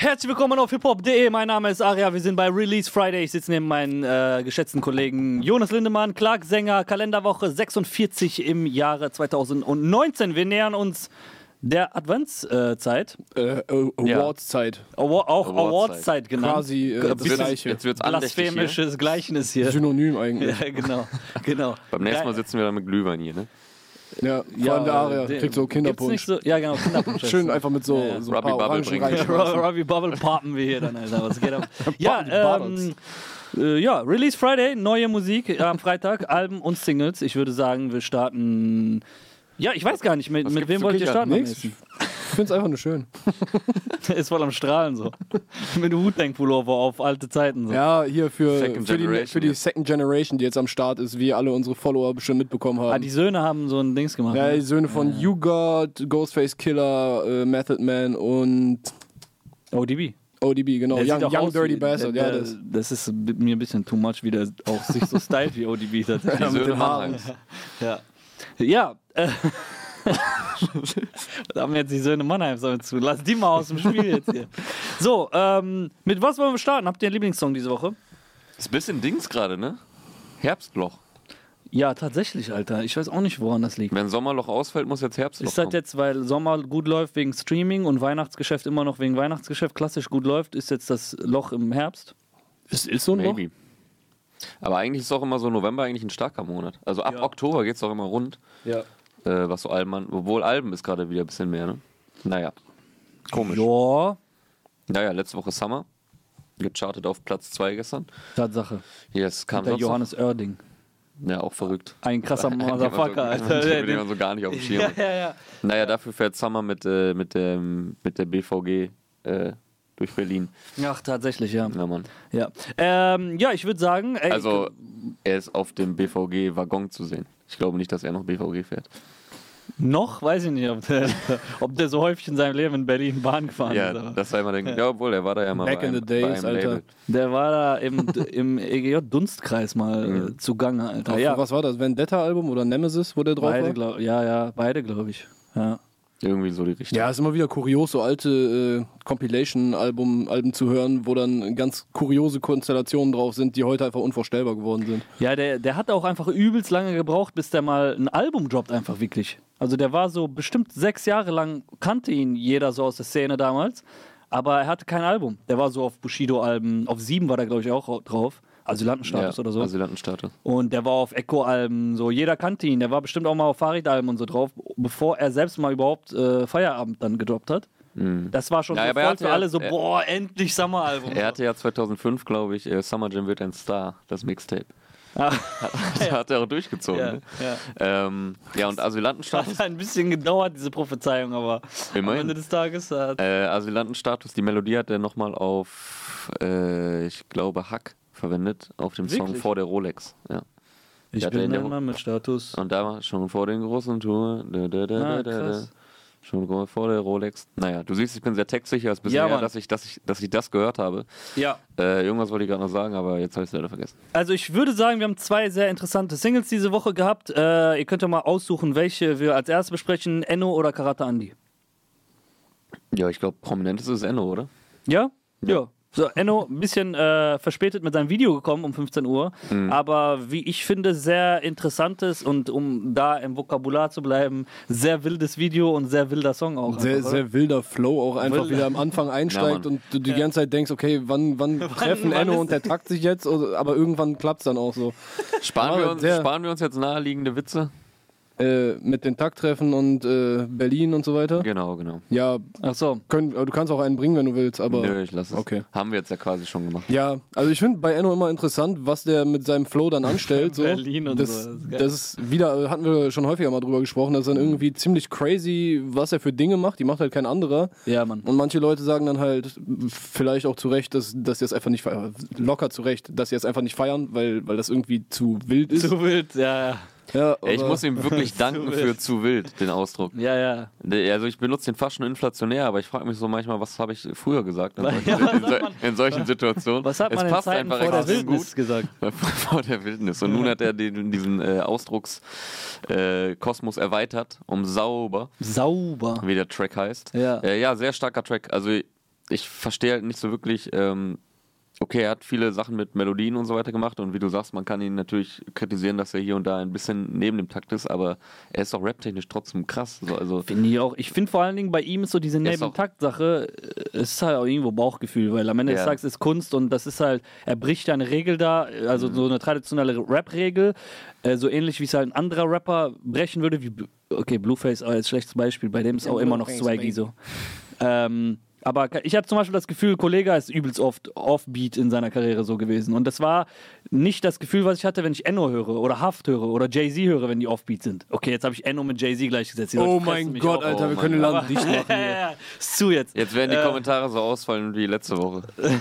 Herzlich willkommen auf hiphop.de. Mein Name ist Aria. Wir sind bei Release Friday. Ich sitze neben meinen äh, geschätzten Kollegen Jonas Lindemann, Clark Sänger, Kalenderwoche 46 im Jahre 2019. Wir nähern uns der Adventszeit. Äh, Awards-Zeit. Award, auch Awardszeit. Awardszeit genannt. Quasi äh, das Jetzt wird's- Gleiche. Jetzt wird's andächtig hier. Blasphemisches Gleichnis hier. Synonym eigentlich. Ja, genau. genau. Beim nächsten Mal sitzen wir dann mit Glühwein hier, ne? Ja, vor allem der Aria kriegt so Kinderpunsch. So, ja, genau, Kinderpunsch. Schön einfach mit so, Ja, ja. so Robbie Bubble. Robbie Bubble poppen wir hier dann, Alter. Was geht ab? ja, ähm, äh, ja, Release Friday, neue Musik äh, am Freitag, Alben und Singles. Ich würde sagen, wir starten. Ja, ich weiß gar nicht, mit, mit wem wollt ihr starten? am Ich find's einfach nur schön. Ist voll am Strahlen so. mit dem Wu-Tang-Pullover auf alte Zeiten so. Ja, hier für, für, die, für die. Second Generation, die jetzt am Start ist, wie alle unsere Follower bestimmt mitbekommen haben. Ah, die Söhne haben so ein Dings gemacht. ja, die ne? Söhne von You God, Ghostface Killer, äh, Method Man und ODB. ODB, genau. Der Young, Young Dirty wie- Bastard, der, ja, das. das ist mir ein bisschen too much, wie der auch sich so stylt wie ODB tatsächlich. Die mit Söhne den Haaren. Mannheims. Ja. Ja. Da haben jetzt die Söhne Mannheims damit zu. Lass die mal aus dem Spiel jetzt hier. So, ähm, mit was wollen wir starten? Habt ihr einen Lieblingssong diese Woche? Ist ein bisschen Dings gerade, ne? Herbstloch. Ja, tatsächlich, Alter. Ich weiß auch nicht, woran das liegt. Wenn Sommerloch ausfällt, muss jetzt Herbstloch Ist das kommen. jetzt, weil Sommer gut läuft wegen Streaming und Weihnachtsgeschäft immer noch wegen Weihnachtsgeschäft klassisch gut läuft, ist jetzt das Loch im Herbst? Ist, ist so ein Loch? Maybe. Aber eigentlich ist auch immer so November eigentlich ein starker Monat. Also ab Ja. Oktober geht es auch immer rund, Ja. Äh, was so Alben an. Obwohl Alben ist gerade wieder ein bisschen mehr, ne? Naja. Komisch. Ja, Naja, letzte Woche Summer. Gechartet auf Platz 2 gestern. Tatsache. Yes, kam Der? Johannes Oerding. Ja, auch verrückt. Ein krasser Motherfucker, Alter. Den den man so gar nicht auf dem Schirm Ja, ja, ja. Naja, dafür fährt Summer mit, äh, mit, dem, mit der BVG äh, durch Berlin. Ach, tatsächlich, ja. Ja, Mann. Ja, ähm, ja ich würde sagen, ey, Also, er ist auf dem BVG-Waggon zu sehen. Ich glaube nicht, dass er noch BVG fährt. Noch weiß ich nicht, ob der, ob der so häufig in seinem Leben in Berlin Bahn gefahren Ja, ist. Aber das war immer der. Ja, obwohl, er war da ja mal Back bei in einem, the days, Alter. Label. der war da im, im EGJ-Dunstkreis mal äh, Mhm. zugange, Alter. Auf, Ja, Was war das? Vendetta-Album oder Nemesis, wo der drauf beide, war? glaub, ja, ja, beide, glaube ich. Ja. Irgendwie so die Richtung. Ja, ist immer wieder kurios, so alte äh, Compilation-Alben Alben zu hören, wo dann ganz kuriose Konstellationen drauf sind, die heute einfach unvorstellbar geworden sind. Ja, der, der hat auch einfach übelst lange gebraucht, bis der mal ein Album droppt, einfach wirklich. Also der war so bestimmt sechs Jahre lang, kannte ihn jeder so aus der Szene damals, aber er hatte kein Album. Der war so auf Bushido-Alben, auf sieben war der, glaube ich, auch drauf. Asylantenstatus ja, oder so. Asylantenstatus. Und der war auf Echo-Alben, so jeder kannte ihn. Der war bestimmt auch mal auf Farid-Alben und so drauf, bevor er selbst mal überhaupt äh, Feierabend dann gedroppt hat. Mhm. Das war schon Ja, so er voll für ja- alle so, er- boah, endlich Summer-Album. Er hatte ja 2005, glaube ich, äh, Summer Jam wird ein Star, das Mixtape. Ah, Das hat er auch durchgezogen. ja, ne? ja. Ähm, ja, und Asylantenstatus, Hat ein bisschen gedauert, diese Prophezeiung, aber am Ende immerhin. des Tages hat. Äh, Asylantenstatus, die Melodie hat er nochmal auf, äh, ich glaube, Hack verwendet, auf dem Song Wirklich? Vor der Rolex. Ja. Ich er in bin der ein Mann mit Status. Und da war schon vor den großen Tour. Da, da, da, Ah. Schon vor der Rolex. Naja, du siehst, ich bin sehr textsicher. Es ist Ja, dass ich, dass, ich, dass ich das gehört habe. Ja. Äh, irgendwas wollte ich gerade noch sagen, aber jetzt habe ich es leider vergessen. Also ich würde sagen, wir haben zwei sehr interessante Singles diese Woche gehabt. Äh, ihr könnt ja mal aussuchen, welche wir als erstes besprechen, Enno oder Karate Andy. Ja, ich glaube, prominent ist es Enno, oder? Ja? Ja. So, Enno, ein bisschen äh, verspätet mit seinem Video gekommen um 15 Uhr, Mhm. aber wie ich finde, sehr interessantes und um da im Vokabular zu bleiben, sehr wildes Video und sehr wilder Song auch. Sehr, einfach, sehr wilder Flow auch einfach Wilder. wieder am Anfang einsteigt Ja, und du die ganze Zeit denkst, okay, wann, wann treffen wann Enno und der takt sich jetzt, Oder- aber irgendwann klappt es dann auch so. Sparen, wir uns, sehr- sparen wir uns jetzt naheliegende Witze? Äh, mit den Takttreffen und äh, Berlin und so weiter. Genau, genau. Ja, Ach so. können, du kannst auch einen bringen, wenn du willst, aber. Nö, ich lasse es. okay. Haben wir jetzt ja quasi schon gemacht. Ja, also ich finde bei Enno immer interessant, was der mit seinem Flow dann anstellt. So. Berlin und das, so, das ist geil. Das ist wieder, äh, hatten wir schon häufiger mal drüber gesprochen, das ist dann irgendwie ziemlich crazy, was er für Dinge macht. Die macht halt kein anderer. Ja, Mann. Und manche Leute sagen dann halt, vielleicht auch zu Recht, dass, dass sie es einfach nicht feiern. Locker zu Recht, dass sie es einfach nicht feiern, weil, weil das irgendwie zu wild ist. Zu wild, ja, ja. Ja, ich muss ihm wirklich danken für zu wild, den Ausdruck. Ja, ja. Also ich benutze den fast schon inflationär, aber ich frage mich so manchmal, was habe ich früher gesagt in solchen, Ja, in, so, in solchen Situationen. Was hat es man in passt einfach vor der Wildnis gesagt? gut vor der Wildnis. Und nun hat er den, diesen äh, Ausdruckskosmos äh, erweitert um sauber, Sauber. wie der Track heißt. Ja. Äh, ja, sehr starker Track. Also ich verstehe halt nicht so wirklich, ähm, okay, er hat viele Sachen mit Melodien und so weiter gemacht und wie du sagst, man kann ihn natürlich kritisieren, dass er hier und da ein bisschen neben dem Takt ist, aber er ist auch raptechnisch trotzdem krass. So, also Finde ich auch. Ich finde vor allen Dingen bei ihm ist so diese ist auch- Nebentakt-Sache, äh, es ist halt auch irgendwo Bauchgefühl, weil am Ende des Ja. Tages ist Kunst und das ist halt, er bricht eine Regel da, Mhm. also so eine traditionelle Rap-Regel, äh, so ähnlich wie es halt ein anderer Rapper brechen würde, wie, okay, Blueface als schlechtes Beispiel, bei dem ist auch immer noch Blueface, Swaggy so. Ähm, aber ich habe zum Beispiel das Gefühl, Kollega ist übelst oft offbeat in seiner Karriere so gewesen. Und das war nicht das Gefühl, was ich hatte, wenn ich Enno höre oder Haft höre oder Jay-Z höre, wenn die offbeat sind. Okay, jetzt habe ich Enno mit Jay-Z gleichgesetzt. Die Leute Oh fressen mein Gott, auf. Alter, Oh wir können. Laden dicht machen. Ja, hier. Ist zu jetzt. jetzt werden die Äh, Kommentare so ausfallen wie letzte Woche.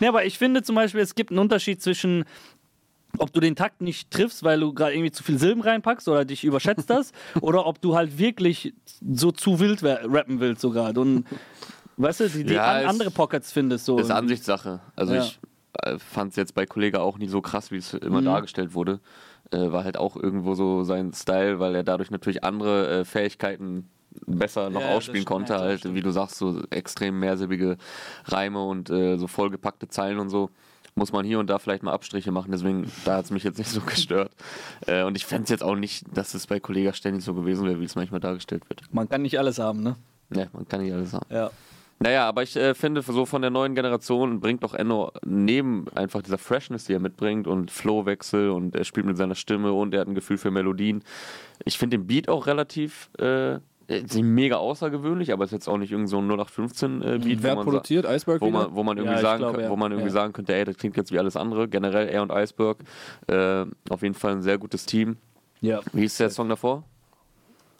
Ne, aber ich finde zum Beispiel, es gibt einen Unterschied zwischen, ob du den Takt nicht triffst, weil du gerade irgendwie zu viel Silben reinpackst oder dich überschätzt hast, oder ob du halt wirklich so zu wild rappen willst so gerade. Und weißt du, die, die Ja, an, andere Pockets findest so. Das ist irgendwie. Ansichtssache. Also Ja. ich äh, fand es jetzt bei Kollege auch nicht so krass, wie es immer Mhm. dargestellt wurde. Äh, war halt auch irgendwo so sein Style, weil er dadurch natürlich andere äh, Fähigkeiten besser noch Ja, ausspielen konnte. Halt, wie du sagst, so extrem mehrsilbige Reime und äh, so vollgepackte Zeilen und so. Muss man hier und da vielleicht mal Abstriche machen, deswegen da hat es mich jetzt nicht so gestört. Äh, und ich fände es jetzt auch nicht, dass es bei Kollega ständig so gewesen wäre, wie es manchmal dargestellt wird. Man kann nicht alles haben, ne? Ne, man kann nicht alles haben. Ja. Naja, aber ich äh, finde, so von der neuen Generation bringt doch Enno neben einfach dieser Freshness, die er mitbringt und Flowwechsel und er spielt mit seiner Stimme und er hat ein Gefühl für Melodien. Ich finde den Beat auch relativ äh, ist nicht mega außergewöhnlich, aber ist jetzt auch nicht irgend so ein 0815 äh, Beat, Wer wo man, sa- produziert? Iceberg wo man, wo man irgendwie, Ja, sagen, glaube, kö- ja. wo man irgendwie Ja. sagen könnte, ey, das klingt jetzt wie alles andere. Generell er und Iceberg, äh, auf jeden Fall ein sehr gutes Team. Ja. Wie hieß der Song davor?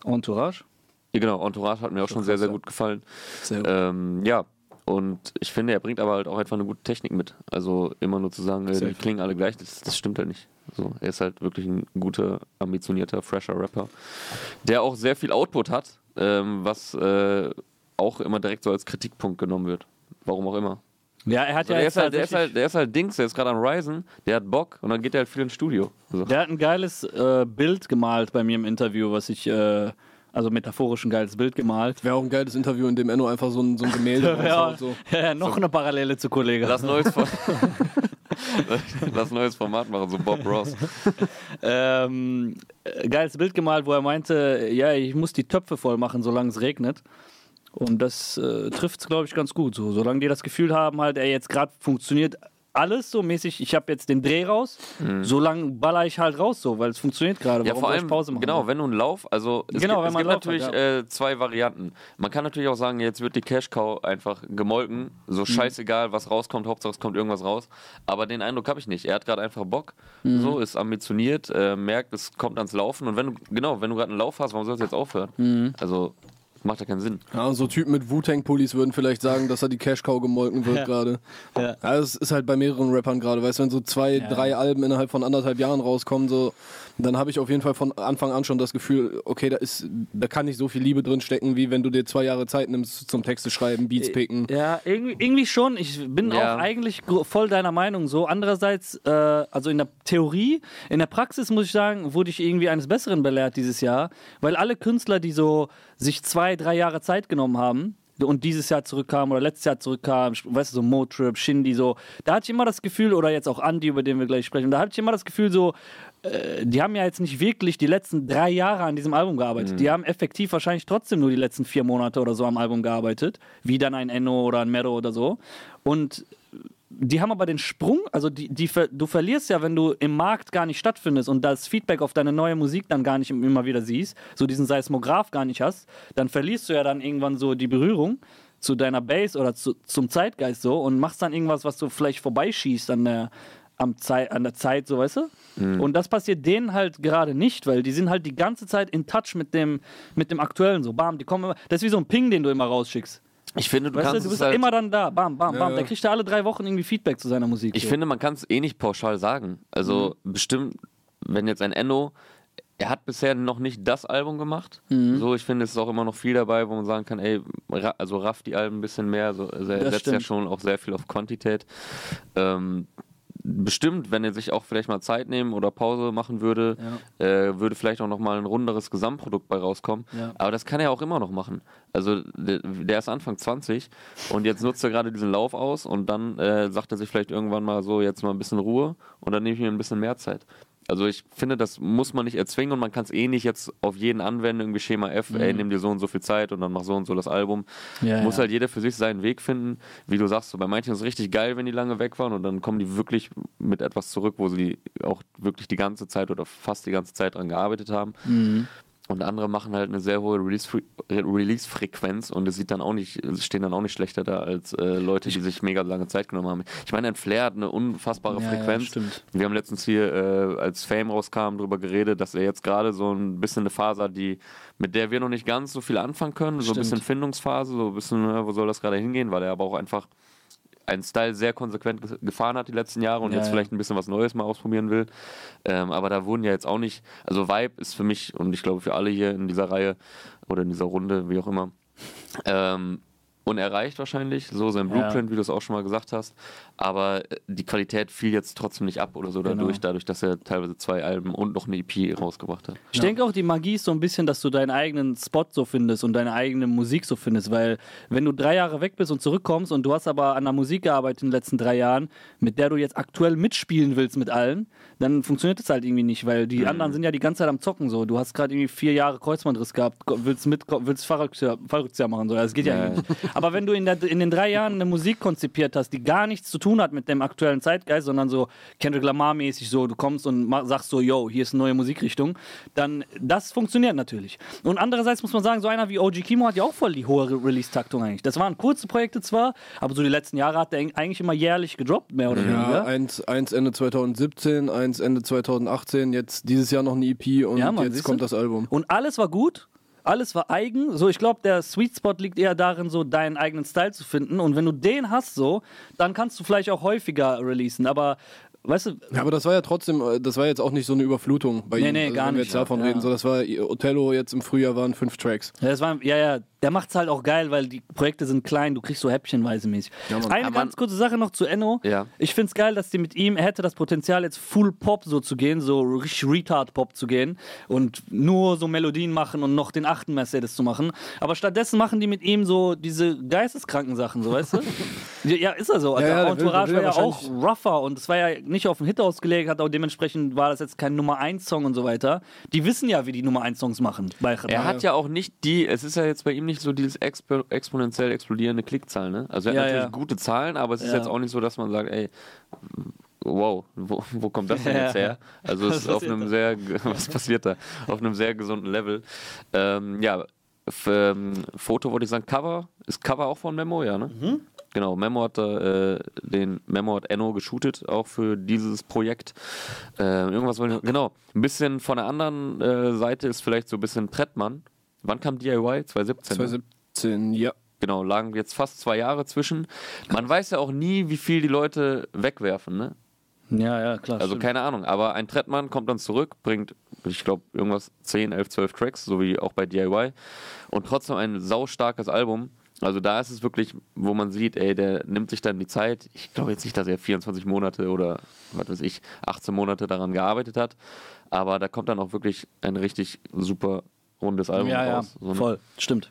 Entourage? Ja, genau, Entourage hat mir auch schon sehr, sehr gut gefallen. Sehr gut. Ähm, ja, und ich finde, er bringt aber halt auch einfach eine gute Technik mit. Also immer nur zu sagen, äh, die klingen alle gleich, das, das stimmt halt nicht. So, er ist halt wirklich ein guter, ambitionierter, fresher Rapper, der auch sehr viel Output hat, ähm, was äh, auch immer direkt so als Kritikpunkt genommen wird. Warum auch immer. Ja, er hat So, ja der, jetzt ist halt, der, ist halt, der ist halt Dings, der ist gerade am Risen, der hat Bock und dann geht er halt viel ins Studio. So. Der hat ein geiles äh, Bild gemalt bei mir im Interview, was ich, äh, also metaphorisch ein geiles Bild gemalt. Wäre auch ein geiles Interview, in dem Enno einfach so ein, so ein Gemälde Ja, so. ja, noch eine Parallele zu Kollege. Lass neues, For Lass neues Format machen, so Bob Ross. ähm, äh, geiles Bild gemalt, wo er meinte, ja, ich muss die Töpfe voll machen, solange es regnet. Und das äh, trifft es, glaube ich, ganz gut. So, solange die das Gefühl haben, halt, ey, jetzt gerade funktioniert alles so mäßig, ich habe jetzt den Dreh raus, solange baller ich halt raus, so, weil es funktioniert gerade. Mhm. Ja, Warum vor soll ich allem, Pause machen? genau, wenn du einen Lauf, also es Genau, gibt, wenn es man gibt Lauf hat, natürlich ja. äh, zwei Varianten. Man kann natürlich auch sagen, jetzt wird die Cash Cow einfach gemolken, Mhm. so scheißegal, was rauskommt, Hauptsache es kommt irgendwas raus. Aber den Eindruck habe ich nicht. Er hat gerade einfach Bock, Mhm. so ist ambitioniert, äh, merkt, es kommt ans Laufen und wenn du genau, wenn du gerade einen Lauf hast, warum sollst du jetzt aufhören? Mhm. Also macht ja keinen Sinn. Ja, so Typen mit Wu-Tang-Pullis würden vielleicht sagen, dass er die Cash-Cow gemolken wird Ja. gerade. Ja. Ja, das ist halt bei mehreren Rappern gerade, weißt du, wenn so zwei, drei Alben innerhalb von anderthalb Jahren rauskommen, so, dann habe ich auf jeden Fall von Anfang an schon das Gefühl, okay, da ist, da kann nicht so viel Liebe drin stecken, wie wenn du dir zwei Jahre Zeit nimmst zum Texte schreiben, Beats picken. Ja, irgendwie, irgendwie schon. Ich bin Ja. auch eigentlich voll deiner Meinung so. Andererseits, äh, also in der Theorie, in der Praxis muss ich sagen, wurde ich irgendwie eines Besseren belehrt dieses Jahr, weil alle Künstler, die so sich zwei, drei Jahre Zeit genommen haben und dieses Jahr zurückkamen oder letztes Jahr zurückkamen, weißt du, so Motrip, Shindy, so, da hatte ich immer das Gefühl, oder jetzt auch Andy, über den wir gleich sprechen, da hatte ich immer das Gefühl so, äh, die haben ja jetzt nicht wirklich die letzten drei Jahre an diesem Album gearbeitet. Die haben effektiv wahrscheinlich trotzdem nur die letzten vier Monate oder so am Album gearbeitet, wie dann ein Enno oder ein Mero oder so. Und die haben aber den Sprung, also die, die, du verlierst ja, wenn du im Markt gar nicht stattfindest und das Feedback auf deine neue Musik dann gar nicht immer wieder siehst, so diesen Seismograph gar nicht hast, dann verlierst du ja dann irgendwann so die Berührung zu deiner Base oder zu, zum Zeitgeist so und machst dann irgendwas, was du vielleicht vorbeischießt an der, am Zei an der Zeit, so weißt du? Und das passiert denen halt gerade nicht, weil die sind halt die ganze Zeit in Touch mit dem, mit dem Aktuellen, so bam, die kommen immer, das ist wie so ein Ping, den du immer rausschickst. Ich finde, du Weißt du, kannst du es bist halt, immer dann da, bam, bam, bam. Ja. Da kriegt er alle drei Wochen irgendwie Feedback zu seiner Musik. Ich so. finde, man kann es eh nicht pauschal sagen. Also Mhm. bestimmt, wenn jetzt ein Enno, er hat bisher noch nicht das Album gemacht. Mhm. So, ich finde, es ist auch immer noch viel dabei, wo man sagen kann, ey, ra also raff die Alben ein bisschen mehr. So, also er Das setzt ja stimmt. schon auch sehr viel auf Quantität. Ähm, bestimmt, wenn er sich auch vielleicht mal Zeit nehmen oder Pause machen würde, äh, würde vielleicht auch nochmal ein runderes Gesamtprodukt bei rauskommen. Ja. Aber das kann er auch immer noch machen. Also der, der ist Anfang 20 und jetzt nutzt er gerade diesen Lauf aus und dann äh, sagt er sich vielleicht irgendwann mal so, jetzt mal ein bisschen Ruhe und dann nehme ich mir ein bisschen mehr Zeit. Also ich finde, das muss man nicht erzwingen und man kann es eh nicht jetzt auf jeden anwenden, irgendwie Schema F, ey, nimm dir so und so viel Zeit und dann mach so und so das Album. Ja, muss ja. halt jeder für sich seinen Weg finden. Wie du sagst, so bei manchen ist es richtig geil, wenn die lange weg waren und dann kommen die wirklich mit etwas zurück, wo sie auch wirklich die ganze Zeit oder fast die ganze Zeit dran gearbeitet haben. Mhm. Und andere machen halt eine sehr hohe Release- Release-Frequenz und es sieht dann auch nicht, stehen dann auch nicht schlechter da als äh, Leute, die sich mega lange Zeit genommen haben. Ich meine, ein Flair hat eine unfassbare Ja, ja, Frequenz. stimmt. Wir haben letztens hier, äh, als Fame rauskam, darüber geredet, dass er jetzt gerade so ein bisschen eine Phase hat, die, mit der wir noch nicht ganz so viel anfangen können. So ein bisschen Findungsphase, so ein bisschen, äh, wo soll das gerade hingehen, weil er aber auch einfach einen Style sehr konsequent ge- gefahren hat die letzten Jahre und Ja, jetzt ja. vielleicht ein bisschen was Neues mal ausprobieren will. Ähm, aber da wurden ja jetzt auch nicht, also Vibe ist für mich und ich glaube für alle hier in dieser Reihe oder in dieser Runde, wie auch immer, ähm, unerreicht wahrscheinlich, so sein Ja. Blueprint, wie du es auch schon mal gesagt hast. Aber äh, die Qualität fiel jetzt trotzdem nicht ab oder so Genau. dadurch, dadurch, dass er teilweise zwei Alben und noch eine EP rausgebracht hat. Ich denke auch, die Magie ist so ein bisschen, dass du deinen eigenen Spot so findest und deine eigene Musik so findest, weil wenn du drei Jahre weg bist und zurückkommst und du hast aber an der Musik gearbeitet in den letzten drei Jahren, mit der du jetzt aktuell mitspielen willst mit allen, dann funktioniert das halt irgendwie nicht, weil die anderen sind ja die ganze Zeit am Zocken so. Du hast gerade irgendwie vier Jahre Kreuzbandriss gehabt, willst mit, willst Fallrückzieher machen, so. das geht ja, Ja, nicht. Aber wenn du in, der, in den drei Jahren eine Musik konzipiert hast, die gar nichts zu tun hat mit dem aktuellen Zeitgeist, sondern so Kendrick Lamar-mäßig so, du kommst und sagst so, yo, hier ist eine neue Musikrichtung, dann das funktioniert natürlich. Und andererseits muss man sagen, so einer wie OG Kimo hat ja auch voll die hohe Re- Release-Taktung eigentlich. Das waren kurze Projekte zwar, aber so die letzten Jahre hat er eigentlich immer jährlich gedroppt, mehr oder Ja, weniger. eins, eins Ende 2017, eins Ende 2018, jetzt dieses Jahr noch eine EP und Ja, Mann, jetzt kommt das Album. Und alles war gut. Alles war eigen. So, ich glaube, der Sweet Spot liegt eher darin, so deinen eigenen Style zu finden. Und wenn du den hast, so, dann kannst du vielleicht auch häufiger releasen. Aber, weißt du, Ja, aber das war ja trotzdem, äh, das war jetzt auch nicht so eine Überflutung bei Nee, ihm. nee, also, gar wenn wir nicht, jetzt davon ja. reden. So, das war Othello jetzt im Frühjahr waren fünf Tracks. Ja, das war, ja, ja, der macht's halt auch geil, weil die Projekte sind klein, du kriegst so häppchenweise mäßig. Mann. Eine Aber ganz kurze Sache noch zu Enno. Ja. Ich find's geil, dass die mit ihm, er hätte das Potenzial, jetzt Full Pop so zu gehen, so richtig Retard-Pop zu gehen und nur so Melodien machen und noch den achten Mercedes zu machen. Aber stattdessen machen die mit ihm so diese geisteskranken Sachen, so weißt du? ja, ist er so. Also Ja, ja, Entourage war ja ja auch rougher und es war ja nicht auf den Hit ausgelegt, hat auch dementsprechend war das jetzt kein Nummer 1 Song und so weiter. Die wissen ja, wie die Nummer 1 Songs machen. Er hat ja auch nicht die, es ist ja jetzt bei ihm nicht so dieses expo exponentiell explodierende Klickzahl, ne? Also er hat Ja, natürlich ja. gute Zahlen, aber es ist jetzt auch nicht so, dass man sagt, ey, wow, wo, wo kommt das denn jetzt her? Also es ist auf einem da? sehr, was passiert da? Auf einem sehr gesunden Level. Ähm, ja, f- ähm, Foto wollte ich sagen, Cover, ist Cover auch von Memo, ja, ne? Mhm. Genau, Memo hat da, äh, den Memo hat Enno geshootet, auch für dieses Projekt. Äh, irgendwas wollte ich, genau. Ein bisschen von der anderen äh, Seite ist vielleicht so ein bisschen Trettmann. Wann kam DIY? 2017. ne? 2017, ja. Genau, lagen jetzt fast zwei Jahre zwischen. Man weiß ja auch nie, wie viel die Leute wegwerfen, ne? Ja, ja, klar. Also stimmt. keine Ahnung, aber ein Trettmann kommt dann zurück, bringt, ich glaube, irgendwas 10, 11, 12 Tracks, so wie auch bei DIY. Und trotzdem ein saustarkes Album. Also da ist es wirklich, wo man sieht, ey, der nimmt sich dann die Zeit. Ich glaube jetzt nicht, dass er 24 Monate oder was weiß ich, 18 Monate daran gearbeitet hat. Aber da kommt dann auch wirklich ein richtig super rundes Album ja, ja, raus. So eine- voll, stimmt.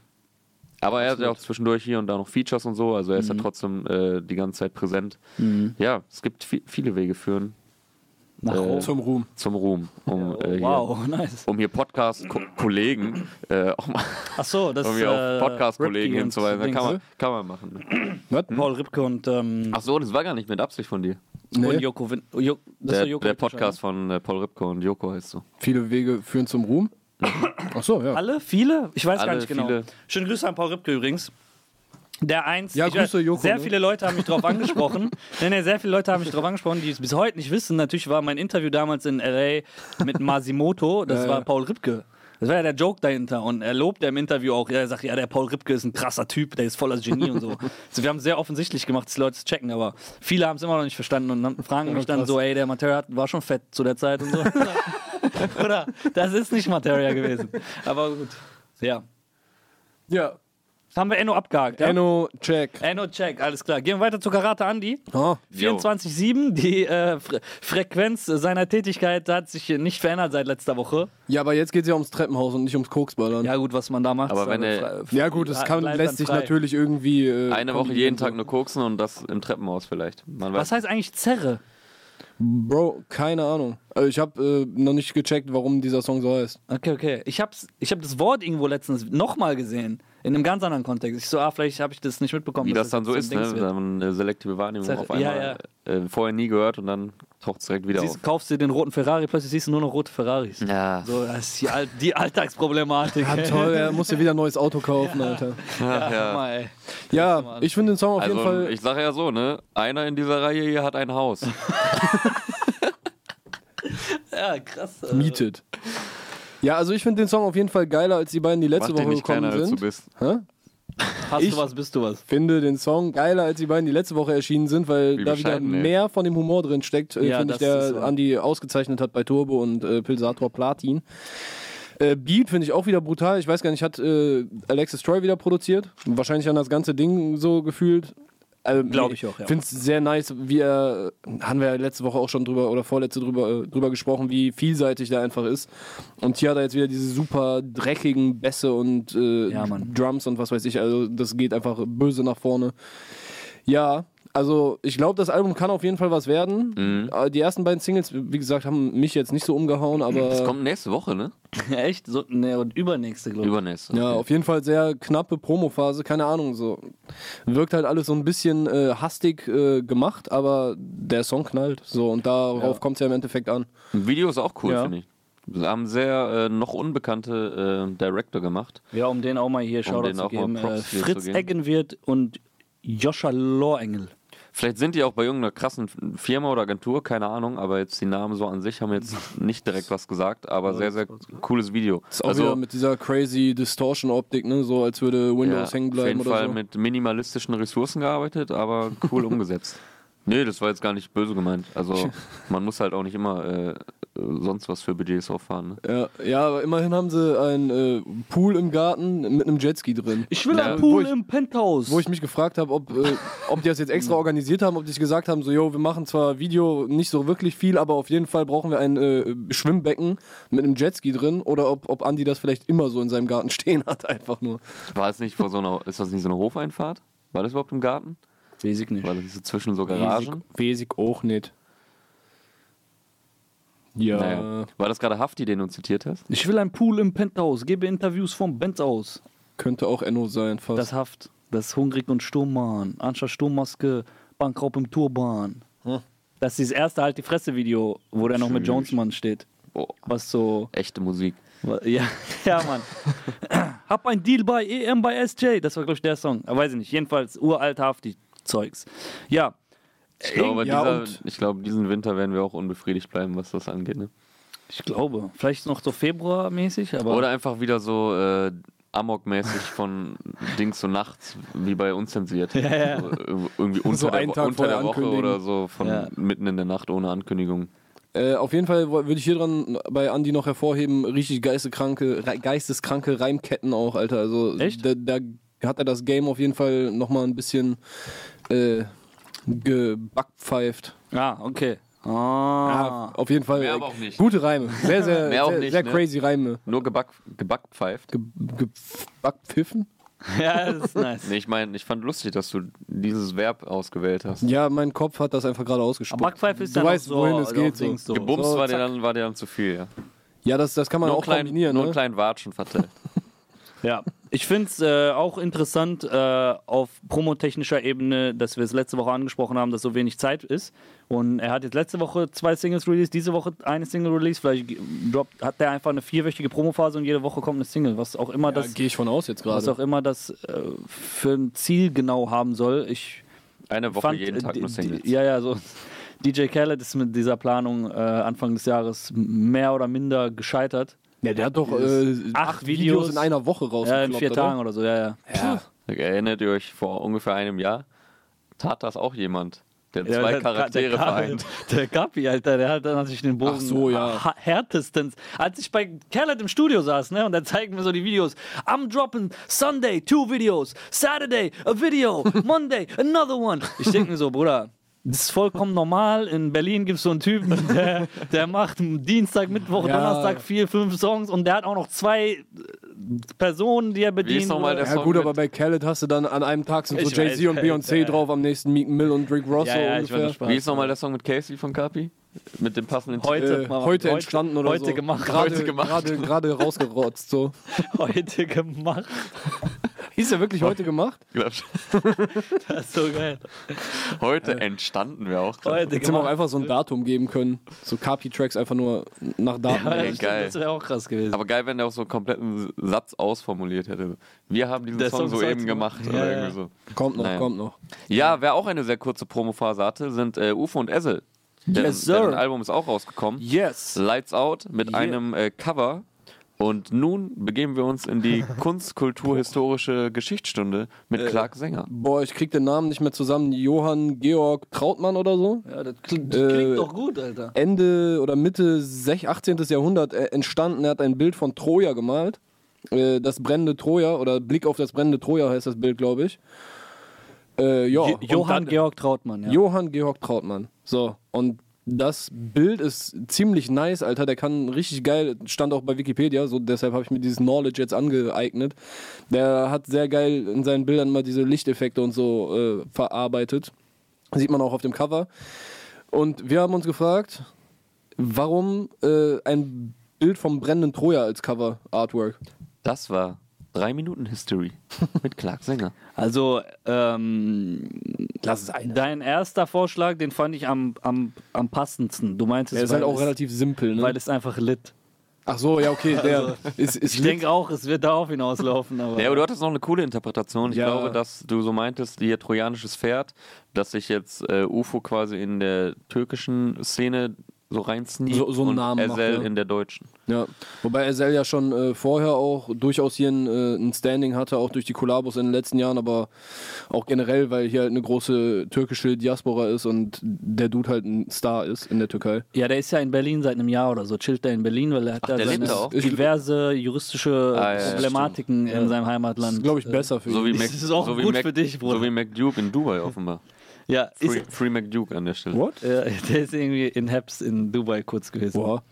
aber er hat ja auch zwischendurch hier und da noch Features und so, also er ist Mhm. ja trotzdem äh, die ganze Zeit präsent. Ja, es gibt vi viele Wege führen Nach Äh. Zum Ruhm. zum Ruhm, um, äh, hier, Wow, nice. um hier Podcast-Kollegen äh, auch mal Ach so, das um hier äh, auf Podcast-Kollegen Ripke hinzuweisen. und Kann man, kann man machen. Ne? Was? Paul Ripke und, ähm, Ach so, das war gar nicht mit Absicht von dir. und Nee. Joko. Win jo das Der, der Podcast von äh, Paul Ripke und Joko heißt so. Viele Wege führen zum Ruhm. Ach so, ja. Alle? Viele? Ich weiß gar Alle, nicht genau. viele. Schöne Grüße an Paul Ripke übrigens. Der eins, Ja, Grüße, Joko, sehr ne? viele Leute haben mich darauf angesprochen. nee, nee, sehr viele Leute haben mich darauf angesprochen, die es bis heute nicht wissen. Natürlich war mein Interview damals in L.A. mit Masimoto, das Ja, war ja. Paul Ripke. Das war ja der Joke dahinter. Und er lobt ja im Interview auch, er sagt, ja, der Paul Ripke ist ein krasser Typ, der ist voller Genie und so. Also wir haben sehr offensichtlich gemacht, dass die Leute es checken, aber viele haben es immer noch nicht verstanden und fragen mich dann so, ey, der Materia war schon fett zu der Zeit und so. Oder? Das ist nicht Materia gewesen. Aber gut. Ja. Ja. Haben wir Enno abgehakt, ja? Enno, check. Enno, check, alles klar. Gehen wir weiter zu Karate Andi. Ah, 24-7, die äh, Fre Frequenz seiner Tätigkeit hat sich nicht verändert seit letzter Woche. ja, aber jetzt geht es ja ums Treppenhaus und nicht ums Koksballern. Ja, Ja gut, was man da macht. Aber wenn aber er- frei- gut, das frei- kann, lässt sich natürlich irgendwie. Äh, Eine Woche jeden. Tag nur koksen und das im Treppenhaus vielleicht. Man weiß Was heißt eigentlich Zerre? Bro, keine Ahnung. Also ich habe äh, noch nicht gecheckt, warum dieser Song so heißt. Okay, okay. Ich hab's, ich hab das Wort irgendwo letztens nochmal gesehen. In einem ganz anderen Kontext. Ich so, ah, vielleicht habe ich das nicht mitbekommen. Wie das dann so ist, Dings ne? wird. Wenn man eine selektive Wahrnehmung Zer- auf ja, einmal Äh, vorher nie gehört und dann taucht es direkt wieder Siehst, auf. kaufst dir den roten Ferrari, plötzlich siehst du nur noch rote Ferraris. Ja. So, das ist die, All die Alltagsproblematik. Ja, toll, er muss ja wieder ein neues Auto kaufen, Alter. Ja, ja. Mal, ey. Ja, ich finde den Song auf jeden Also Fall. ich sage ja so, ne? Einer in dieser Reihe hier hat ein Haus. ja, krass. äh. Mietet. Ja, also ich finde den Song auf jeden Fall geiler als die beiden, die letzte Mach Woche nicht kleiner, gekommen als du sind. bist. Hä? Hast ich- du was, bist du was. Finde den Song geiler als die beiden, die letzte Woche erschienen sind, weil Wie da wieder ey. mehr von dem Humor drin steckt, äh, Ja, finde ich, der so. Andi ausgezeichnet hat bei Turbo und äh, Pilsator Platin. Äh, Beat finde ich auch wieder brutal. Ich weiß gar nicht, hat äh, Alexis Troy wieder produziert? Wahrscheinlich an das ganze Ding so gefühlt. Also, Glaub ich auch, ja. finde es sehr nice, wie er, haben wir ja letzte Woche auch schon drüber oder vorletzte drüber, äh, drüber gesprochen, wie vielseitig der einfach ist. Und hier hat er jetzt wieder diese super dreckigen Bässe und äh, Ja. Drums und was weiß ich. Also das geht einfach böse nach vorne. Ja, also ich glaube, das Album kann auf jeden Fall was werden. Mhm. Äh, Die ersten beiden Singles, wie gesagt, haben mich jetzt nicht so umgehauen, aber Das kommt nächste Woche, ne? Echt? So, ne, und übernächste, glaube ich. Übernächste. ja, auf jeden Fall sehr knappe Promophase, keine Ahnung, so. Wirkt halt alles so ein bisschen äh, hastig äh, gemacht, aber der Song knallt. So, und darauf Ja. kommt es ja im Endeffekt an. Ein Video ist auch cool, Ja. finde ich. Wir haben sehr äh, noch unbekannte äh, Director gemacht. Ja, um den auch mal hier Shoutout den zu geben. Äh, Fritz. Eggenwirt und Joscha Lohengel. Vielleicht sind die auch bei irgendeiner krassen Firma oder Agentur, keine Ahnung, aber jetzt die Namen so an sich haben jetzt nicht direkt was gesagt, aber sehr, sehr cooles Video. Ist auch wieder mit dieser crazy Distortion-Optik, ne? So als würde Windows ja, hängen auf bleiben jeden oder Fall so. mit minimalistischen Ressourcen gearbeitet, aber cool umgesetzt. Nee, das war jetzt gar nicht böse gemeint. Also man muss halt auch nicht immer äh, sonst was für Budgets auffahren. Ne? Ja, ja, aber immerhin haben sie einen äh, Pool im Garten mit einem Jetski drin. Ich will Ja, einen Pool ich- im Penthouse. Wo ich mich gefragt habe, ob, äh, ob die das jetzt extra organisiert haben, ob die sich gesagt haben, so, yo, wir machen zwar Video nicht so wirklich viel, aber auf jeden Fall brauchen wir ein äh, Schwimmbecken mit einem Jetski drin oder ob, ob Andi das vielleicht immer so in seinem Garten stehen hat, einfach nur. War es nicht vor so einer, ist das nicht so eine Hofeinfahrt? War das überhaupt im Garten? Weiß ich nicht. War das so zwischen so Garagen? Wesig auch nicht. Ja. Naja. War das gerade Hafti, den du zitiert hast? Ich will einen Pool im Penthouse. Gebe Interviews vom Benz aus. Könnte auch Enno sein, fast. Das Haft. Das Hungrig und Sturmmann. Anstatt Sturmmaske, Bankraub im Turban. Hm. Das ist das erste halt die Fresse-Video, wo der noch mit Tschüss. Jonesmann steht. Boah, Was so. echte Musik. Ja, ja, Mann. Hab ein Deal bei EM bei SJ. Das war, glaube ich, der Song. Aber weiß ich nicht. Jedenfalls uralt Hafti-Zeugs. Ja. Ich glaube, ja, dieser, ich glaube, diesen Winter werden wir auch unbefriedigt bleiben, was das angeht. Ne? Ich glaube. Vielleicht noch so Februar-mäßig, aber. Oder einfach wieder so äh, Amok-mäßig von Dings so nachts, wie bei unzensiert. Ja, ja. So, äh, irgendwie unter So der, einen Wo- Tag unter der Woche oder so von Ja. mitten in der Nacht ohne Ankündigung. Äh, auf jeden Fall würde ich hier dran bei Andi noch hervorheben, richtig geisteskranke, geisteskranke Reimketten auch, Alter. Also Echt? Da, da hat er das Game auf jeden Fall nochmal ein bisschen äh, gebackpfeift. Ah, okay. Ja, Ah. auf jeden Fall. Mehr äh, aber auch nicht. Gute Reime. Sehr, sehr, Mehr auch sehr, nicht, sehr ne? crazy Reime. Nur geback, gebackpfeift. Ge gebackpfiffen? Ja, das ist nice. Nee, ich meine, ich fand lustig, dass du dieses Verb ausgewählt hast. Ja, mein Kopf hat das einfach gerade ausgesprochen. Aber Backpfeife ist du weißt, so, wohin es geht. So. so. Gebumst So, war, dir dann, war dir dann zu viel, ja. Ja, das, das kann man Nur, auch kleinen, kombinieren. nur ne? einen kleinen Watschen verteilt. Ja, ich finde es äh, auch interessant äh, auf promotechnischer Ebene, dass wir es letzte Woche angesprochen haben, dass so wenig Zeit ist. Und er hat jetzt letzte Woche zwei Singles released, diese Woche eine Single released. Vielleicht droppt, hat der einfach eine vierwöchige Promophase und jede Woche kommt eine Single, was auch immer Da das, gehe ich von aus jetzt was gerade. auch immer das äh, für ein Ziel genau haben soll. Ich Eine Woche fand, jeden Tag äh, nur die- Singles. Ja, ja, so. DJ Khaled ist mit dieser Planung äh, Anfang des Jahres mehr oder minder gescheitert. Ja, der hat doch äh, Acht acht Videos Videos in einer Woche Ja, rausgekloppt. in vier oder? Tagen oder so, ja, ja. Ja. Erinnert ihr euch, vor ungefähr einem Jahr tat das auch jemand. Der Ja, zwei der- Charaktere der, vereint. Der Gapi, Alter, der hat dann natürlich den Bogen Ach so, ja. härtestens. Als ich bei Khaled im Studio saß, ne, und er zeigt mir so die Videos. I'm dropping Sunday two videos, Saturday a video, Monday another one. Ich denke mir so, Bruder, das ist vollkommen normal. In Berlin gibt es so einen Typen, der, der macht Dienstag, Mittwoch, Ja. Donnerstag vier, fünf Songs und der hat auch noch zwei äh, Personen, die er bedient. nochmal der Ja Song gut, mit- aber bei Khaled hast du dann an einem Tag sind so Jay-Z und Beyoncé ja. drauf, am nächsten Meek Mill und Rick Ross Ja, ja, ungefähr. Wie ist nochmal der Song mit Casey von Kapi? Mit dem passenden Heute, Äh, heute entstanden oder heute so. gemacht. Gerade, Heute gemacht. Gerade, gerade rausgerotzt so. heute gemacht. Ist ja wirklich heute gemacht? Titel? Das ist so geil. Heute entstanden wir auch. krass. Heute Jetzt haben wir auch einfach so ein Datum geben können. So Kapi-Tracks einfach nur nach Daten. Ja, Ey, das geil. Das wäre auch krass gewesen. Aber geil, wenn der auch so einen kompletten Satz ausformuliert hätte. Wir haben diesen Der Song Song soeben sagt- gemacht. Ja, oder ja. irgendwie so. Kommt noch, Naja. kommt noch. Ja, wer auch eine sehr kurze Promophase hatte, sind äh, Ufo und Essel. Yes, sir. deren Album ist auch rausgekommen. yes. Lights Out mit Yeah. einem äh, Cover. Und nun begeben wir uns in die Kunstkulturhistorische Geschichtsstunde mit Clark Sänger. Boah, ich krieg den Namen nicht mehr zusammen. Johann Georg Trautmann oder so. Ja, das klingt, das Äh, klingt doch gut, Alter. Ende oder Mitte 6, 18. Jahrhundert äh, entstanden. Er hat ein Bild von Troja gemalt. Äh, das brennende Troja oder Blick auf das brennende Troja heißt das Bild, glaube ich. Äh, ja, Jo- Johann dann- Georg Trautmann, ja. Johann Georg Trautmann. So, und das Bild ist ziemlich nice, Alter. Der kann richtig geil, stand auch bei Wikipedia, so deshalb habe ich mir dieses Knowledge jetzt angeeignet. Der hat sehr geil in seinen Bildern immer diese Lichteffekte und so äh, verarbeitet. Sieht man auch auf dem Cover. Und wir haben uns gefragt, warum äh, ein Bild vom brennenden Troja als Cover-Artwork? Das war 3 Minuten History mit Clark Sänger. Also, ähm, Lass es ein. dein erster Vorschlag, den fand ich am, am, am passendsten. Du meintest, Der ist halt weil auch es- relativ simpel, ne? Weil es einfach lit. Ach so, ja, okay, der ist, ist Ich denke auch, es wird darauf hinauslaufen. Aber Ja, aber du hattest noch eine coole Interpretation. Ich Ja. glaube, dass du so meintest, hier trojanisches Pferd, dass sich jetzt äh, UFO quasi in der türkischen Szene so reinsneakt So- so einen und Namen macht, Ezel ja. in der deutschen. Ja, wobei Ezel ja schon äh, vorher auch durchaus hier ein, äh, ein Standing hatte, auch durch die Kollabos in den letzten Jahren, aber auch generell, weil hier halt eine große türkische Diaspora ist und der Dude halt ein Star ist in der Türkei. Ja, der ist ja in Berlin seit einem Jahr oder so, chillt er in Berlin, weil er hat Ach, da der seine da auch? diverse juristische Ah, ja, Problematiken in seinem Das Heimatland. ist, glaube ich, besser für So wie ihn. Das Mac, ist auch so wie gut Mac, für dich, Bruder. So wie McDuke in Dubai offenbar. Ja, Free, ist, Free McDuke an der Stelle. What? äh, der ist irgendwie in Heps in Dubai kurz gewesen. Boah.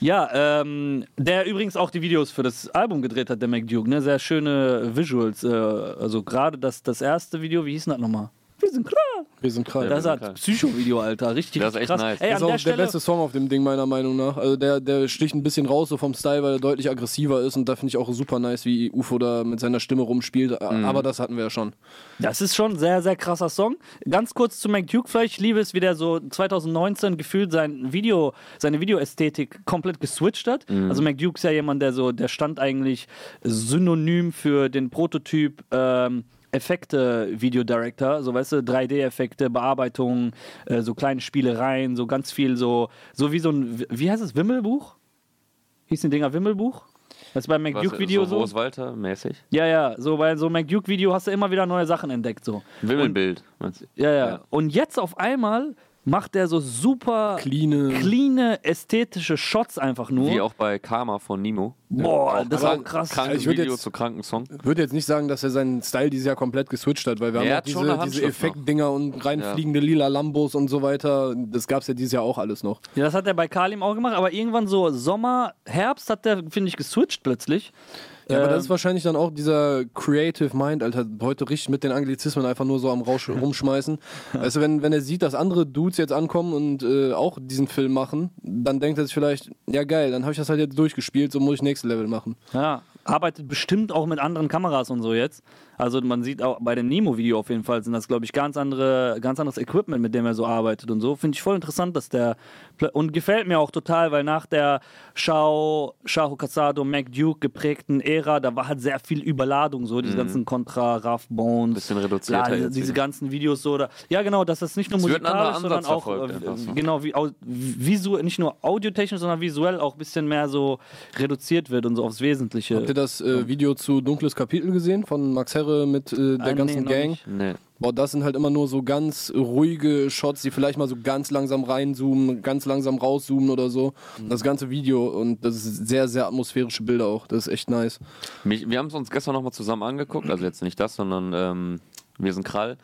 Ja, ähm, der übrigens auch die Videos für das Album gedreht hat, der McDuke, ne? Sehr schöne Visuals. Äh, also gerade das, das erste Video, wie hieß denn das nochmal? Wir sind klar. Wir sind krank. Das sind klar. Psycho-Video, Alter. Richtig, Das ist echt krass. nice. Ey, Das ist auch der der Stelle. beste Song auf dem Ding, meiner Meinung nach. Also der, der sticht ein bisschen raus so vom Style, weil er deutlich aggressiver ist und da finde ich auch super nice, wie Ufo da mit seiner Stimme rumspielt. Aber das hatten wir ja schon. Das ist schon ein sehr, sehr krasser Song. Ganz kurz zu McDuke vielleicht. Ich liebe es, wie der so 2019 gefühlt sein Video, seine Videoästhetik komplett geswitcht hat. Also McDuke ist ja jemand, der so, der stand eigentlich synonym für den Prototyp ähm, Effekte Video Director, so weißt du, 3D-Effekte, Bearbeitung, äh, so kleine Spielereien, so ganz viel so, so wie so ein, wie heißt es, Wimmelbuch? Hieß den Dinger Wimmelbuch? Das ist beim Was, McDuke-Video so, so. Walter? Mäßig. Ja, ja, so bei so einem McDuke-Video hast du immer wieder neue Sachen entdeckt. So. Wimmelbild. meinst du? Ja, ja, Ja. Und jetzt auf einmal macht er so super Cleane. cleane, ästhetische Shots einfach nur. Wie auch bei Karma von Nemo. Boah, das ist aber auch krass. Krankes ich würd Video jetzt- zu kranken Song. Ich würde jetzt nicht sagen, dass er seinen Style dieses Jahr komplett geswitcht hat, weil wir Ja, er haben hat auch schon diese, diese. Effektdinger und reinfliegende lila Lambos und so weiter. Das gab es ja dieses Jahr auch alles noch. Ja, das hat er bei Kalim auch gemacht, aber irgendwann so Sommer, Herbst hat der, finde ich, geswitcht plötzlich. Ja, aber Ähm, das ist wahrscheinlich dann auch dieser Creative Mind, Alter, heute richtig mit den Anglizismen einfach nur so am Rausch rumschmeißen. Also wenn, wenn er sieht, dass andere Dudes jetzt ankommen und äh, auch diesen Film machen, dann denkt er sich vielleicht, ja geil, dann habe ich das halt jetzt durchgespielt, so muss ich nächstes Level machen. Ja, arbeitet bestimmt auch mit anderen Kameras und so jetzt. Also man sieht auch bei dem Nemo-Video auf jeden Fall sind das, glaube ich, ganz andere, ganz anderes Equipment, mit dem er so arbeitet und so. Finde ich voll interessant, dass der und gefällt mir auch total, weil nach der Shao, Shao Casado, Mac Duke geprägten Ära, da war halt sehr viel Überladung, so diese ganzen Contra, Rough Bones, Bisschen reduzierter diese, jetzt diese wieder. ganzen Videos so. Oder, ja, genau, dass das nicht nur anderer musikalisch, sondern auch verfolgt äh, genau wie au- visu nicht nur audiotechnisch, sondern visuell auch ein bisschen mehr so reduziert wird und so aufs Wesentliche. Ihr das äh, Video zu Dunkles Kapitel gesehen von Max Herre mit äh, der Ah, nee, ganzen noch Gang? Nee. Boah, das sind halt immer nur so ganz ruhige Shots, die vielleicht mal so ganz langsam reinzoomen, ganz langsam rauszoomen oder so. Mhm. Das ganze Video und das ist sehr, sehr atmosphärische Bilder auch. Das ist echt nice. Mich, wir haben es uns gestern nochmal zusammen angeguckt, also jetzt nicht das, sondern ähm, wir sind Krall.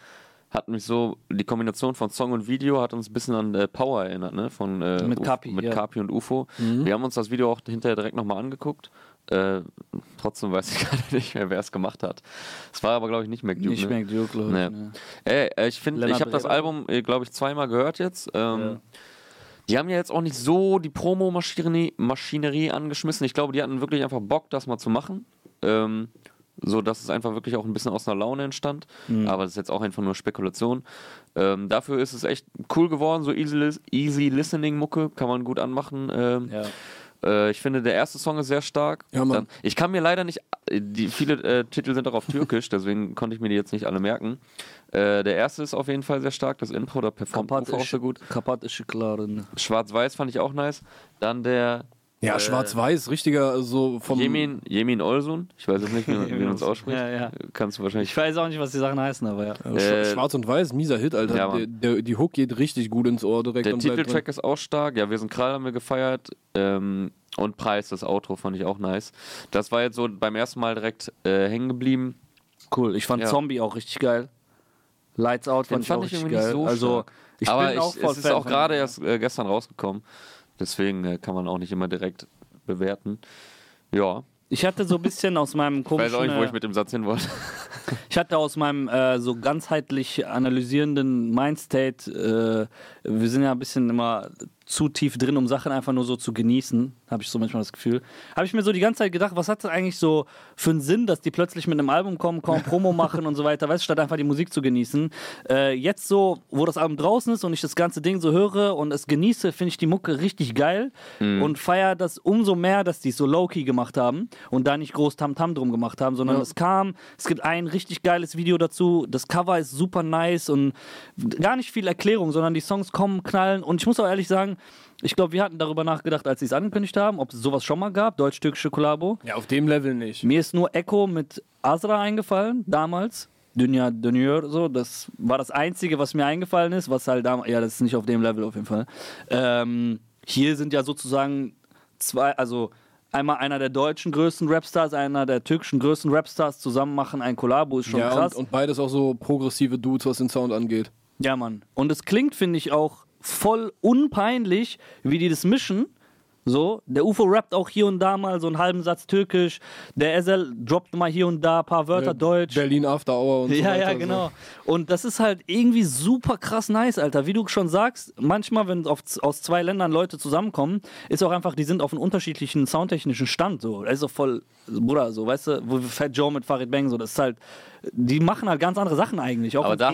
Hat mich so, die Kombination von Song und Video hat uns ein bisschen an äh, Power erinnert, ne? Von, äh, Mit Uf- Kapi, mit ja. Kapi und UFO. Wir haben uns das Video auch hinterher direkt nochmal angeguckt. Äh, trotzdem weiß ich gerade nicht mehr, wer es gemacht hat. Es war aber, glaube ich, nicht McDuke. Nicht ne? mehr Duke, glaub ich, Nee. ne. Ey, äh, ich finde, ich Lennart habe das. Album, glaube ich, zweimal gehört jetzt. Ähm, Ja. Die haben ja jetzt auch nicht so die Promo-Maschinerie Maschinerie angeschmissen. Ich glaube, die hatten wirklich einfach Bock, das mal zu machen. Ähm, so dass es einfach wirklich auch ein bisschen aus einer Laune entstand. Mhm. Aber das ist jetzt auch einfach nur Spekulation. Ähm, dafür ist es echt cool geworden, so easy, easy listening Mucke, kann man gut anmachen. Ähm, Ja. äh, ich finde, der erste Song ist sehr stark. Ja. Dann, ich kann mir leider nicht, die, viele äh, Titel sind auch auf Türkisch, deswegen konnte ich mir die jetzt nicht alle merken. Äh, der erste ist auf jeden Fall sehr stark, das Intro, da performt Ufa auch so gut. Kapatische Klaren. Schwarz-Weiß fand ich auch nice. Dann der Ja, Äh, schwarz-weiß, richtiger, so vom. Jemin, Jemin Olsun, ich weiß jetzt nicht, wie, wie man es ausspricht. Ja, ja. Kannst du wahrscheinlich. Ich weiß auch nicht, was die Sachen heißen, aber ja. Sch- Äh, Schwarz und Weiß, mieser Hit, Alter. Ja, der, der, die Hook geht richtig gut ins Ohr direkt. Der Titeltrack ist auch stark. Ja, wir sind Krall haben wir gefeiert. Ähm, und Preis, das Outro fand ich auch nice. Das war jetzt so beim ersten Mal direkt äh, hängen geblieben. Cool. Ich fand Ja. Zombie auch richtig geil. Lights Out Den fand, fand ich auch irgendwie richtig nicht geil. so also, ich Aber bin auch ich, voll es ist Fan auch gerade erst äh, gestern rausgekommen. Deswegen äh, kann man auch nicht immer direkt bewerten. Ja, Ich hatte so ein bisschen aus meinem ich komischen... weiß auch nicht, wo ich mit dem Satz hin wollte. Ich hatte aus meinem äh, so ganzheitlich analysierenden Mindstate, äh, wir sind ja ein bisschen immer zu tief drin, um Sachen einfach nur so zu genießen, habe ich so manchmal das Gefühl. Habe ich mir so die ganze Zeit gedacht, was hat das eigentlich so für einen Sinn, dass die plötzlich mit einem Album kommen, kaum Promo machen und so weiter, weißt du, statt einfach die Musik zu genießen. Äh, jetzt so, wo das Album draußen ist und ich das ganze Ding so höre und es genieße, finde ich die Mucke richtig geil und feiere das umso mehr, dass die es so low-key gemacht haben und da nicht groß Tamtam drum gemacht haben, sondern Ja. es kam, es gibt ein richtig geiles Video dazu, das Cover ist super nice und gar nicht viel Erklärung, sondern die Songs kommen, knallen und ich muss auch ehrlich sagen, ich glaube, wir hatten darüber nachgedacht, als sie es angekündigt haben, ob es sowas schon mal gab, deutsch-türkische Kollabo. Ja, auf dem Level nicht. Mir ist nur Echo mit Azra eingefallen, damals. Dünja Dünür, so, das war das Einzige, was mir eingefallen ist, was halt damals, ja, das ist nicht auf dem Level auf jeden Fall. Ähm, hier sind ja sozusagen zwei, also einmal einer der deutschen größten Rapstars, einer der türkischen größten Rapstars zusammen machen ein Kollabo, ist schon ja, krass. Und, und beides auch so progressive Dudes, was den Sound angeht. Ja, Mann. Und es klingt, finde ich, auch voll unpeinlich, wie die das mischen. So, der UFO rappt auch hier und da mal so einen halben Satz Türkisch. Der Ezel droppt mal hier und da ein paar Wörter Äh, Deutsch. Berlin After Hour und so Ja, weiter. ja, genau. Und das ist halt irgendwie super krass nice, Alter. Wie du schon sagst, manchmal, wenn auf, aus zwei Ländern Leute zusammenkommen, ist auch einfach, die sind auf einem unterschiedlichen soundtechnischen Stand. So, das ist auch voll, Bruder, so, weißt du, wo Fat Joe mit Farid Bang, so, das ist halt, die machen halt ganz andere Sachen eigentlich. Auch Aber da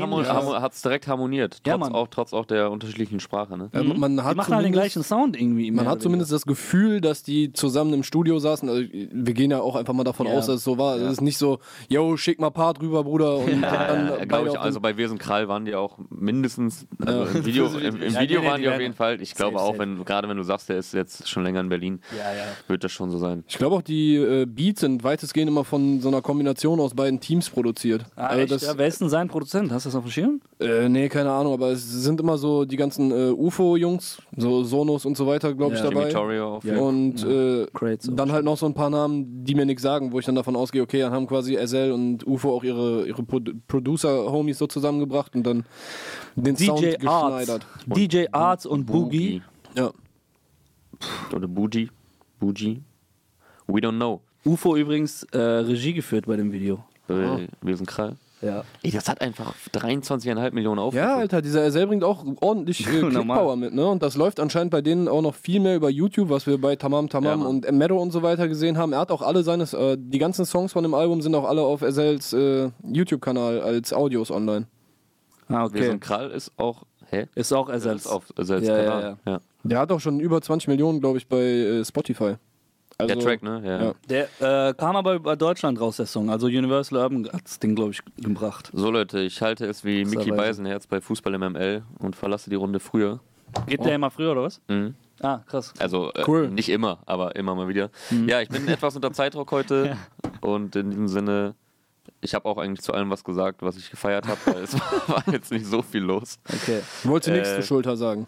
hat es direkt harmoniert. Ja, Trotz, Mann. auch, trotz auch der unterschiedlichen Sprache. Ne? Ja, man die hat machen halt den zumindest- gleichen Sound irgendwie. Man hat zumindest das Gefühl, dass die zusammen im Studio saßen. Also, wir gehen ja auch einfach mal davon Ja. aus, dass es so war. Es ist nicht so, yo, schick mal Part rüber, Bruder. Und dann Ja, ich, also bei Wir sind Krall waren die auch mindestens, also Ja. im Video, im, im Ja, Video waren die die auf jeden Fall. Ich glaube auch, wenn gerade wenn du sagst, der ist jetzt schon länger in Berlin, Ja, ja. wird das schon so sein. Ich glaube auch, die äh, Beats sind weitestgehend immer von so einer Kombination aus beiden Teams produziert. Ah, also das, ja, wer ist denn sein Produzent? Hast du das auf dem Schirm? äh, nee, keine Ahnung, aber es sind immer so die ganzen äh, UFO-Jungs, so Sonos und so weiter, glaube ich, Ja. Jimmy dabei. Torrio auf Ja. Und äh, dann halt noch so ein paar Namen, die mir nichts sagen, wo ich dann davon ausgehe, okay, dann haben quasi SL und UFO auch ihre, ihre Pro Producer-Homies so zusammengebracht und dann den Sound DJ Arts. geschneidert. DJ Arts und Boogie. Ja. Oder Boogie. Boogie. We don't know. UFO übrigens äh, Regie geführt bei dem Video. Äh, Wir sind Krall. Ja. Ey, das hat einfach 23,5 Millionen Aufrufe. Ja, Alter, dieser SL bringt auch ordentlich äh. Klickpower mit, ne? Und das läuft anscheinend bei denen auch noch viel mehr über YouTube, was wir bei Tamam Tamam Ja, und Meadow und so weiter gesehen haben. Er hat auch alle seine, äh, die ganzen Songs von dem Album sind auch alle auf SLs äh, YouTube-Kanal als Audios online. Ah, Wir okay. sind Krall ist auch, hä? Ist auch ist auf selbst Ja, ja, Kanal. Ja, Der hat auch schon über 20 Millionen, glaube ich, bei äh, Spotify. Also, Der Track, ne? Ja. ja. Der äh, kam aber über Deutschland raus, der Song. Also Universal Urban hat das Ding, glaube ich, gebracht. So Leute, ich halte es wie Mickey. Beisenherz bei Fußball im ML und verlasse die Runde früher. Geht der immer früher oder was? Mhm. Ah, krass. Also äh, Cool. nicht immer, aber immer mal wieder. Mhm. Ja, ich bin etwas unter Zeitdruck heute und in diesem Sinne, Ich habe auch eigentlich zu allem was gesagt, was ich gefeiert habe, weil es war jetzt nicht so viel los. Okay. Ich wollte nichts Äh, zur Schulter sagen.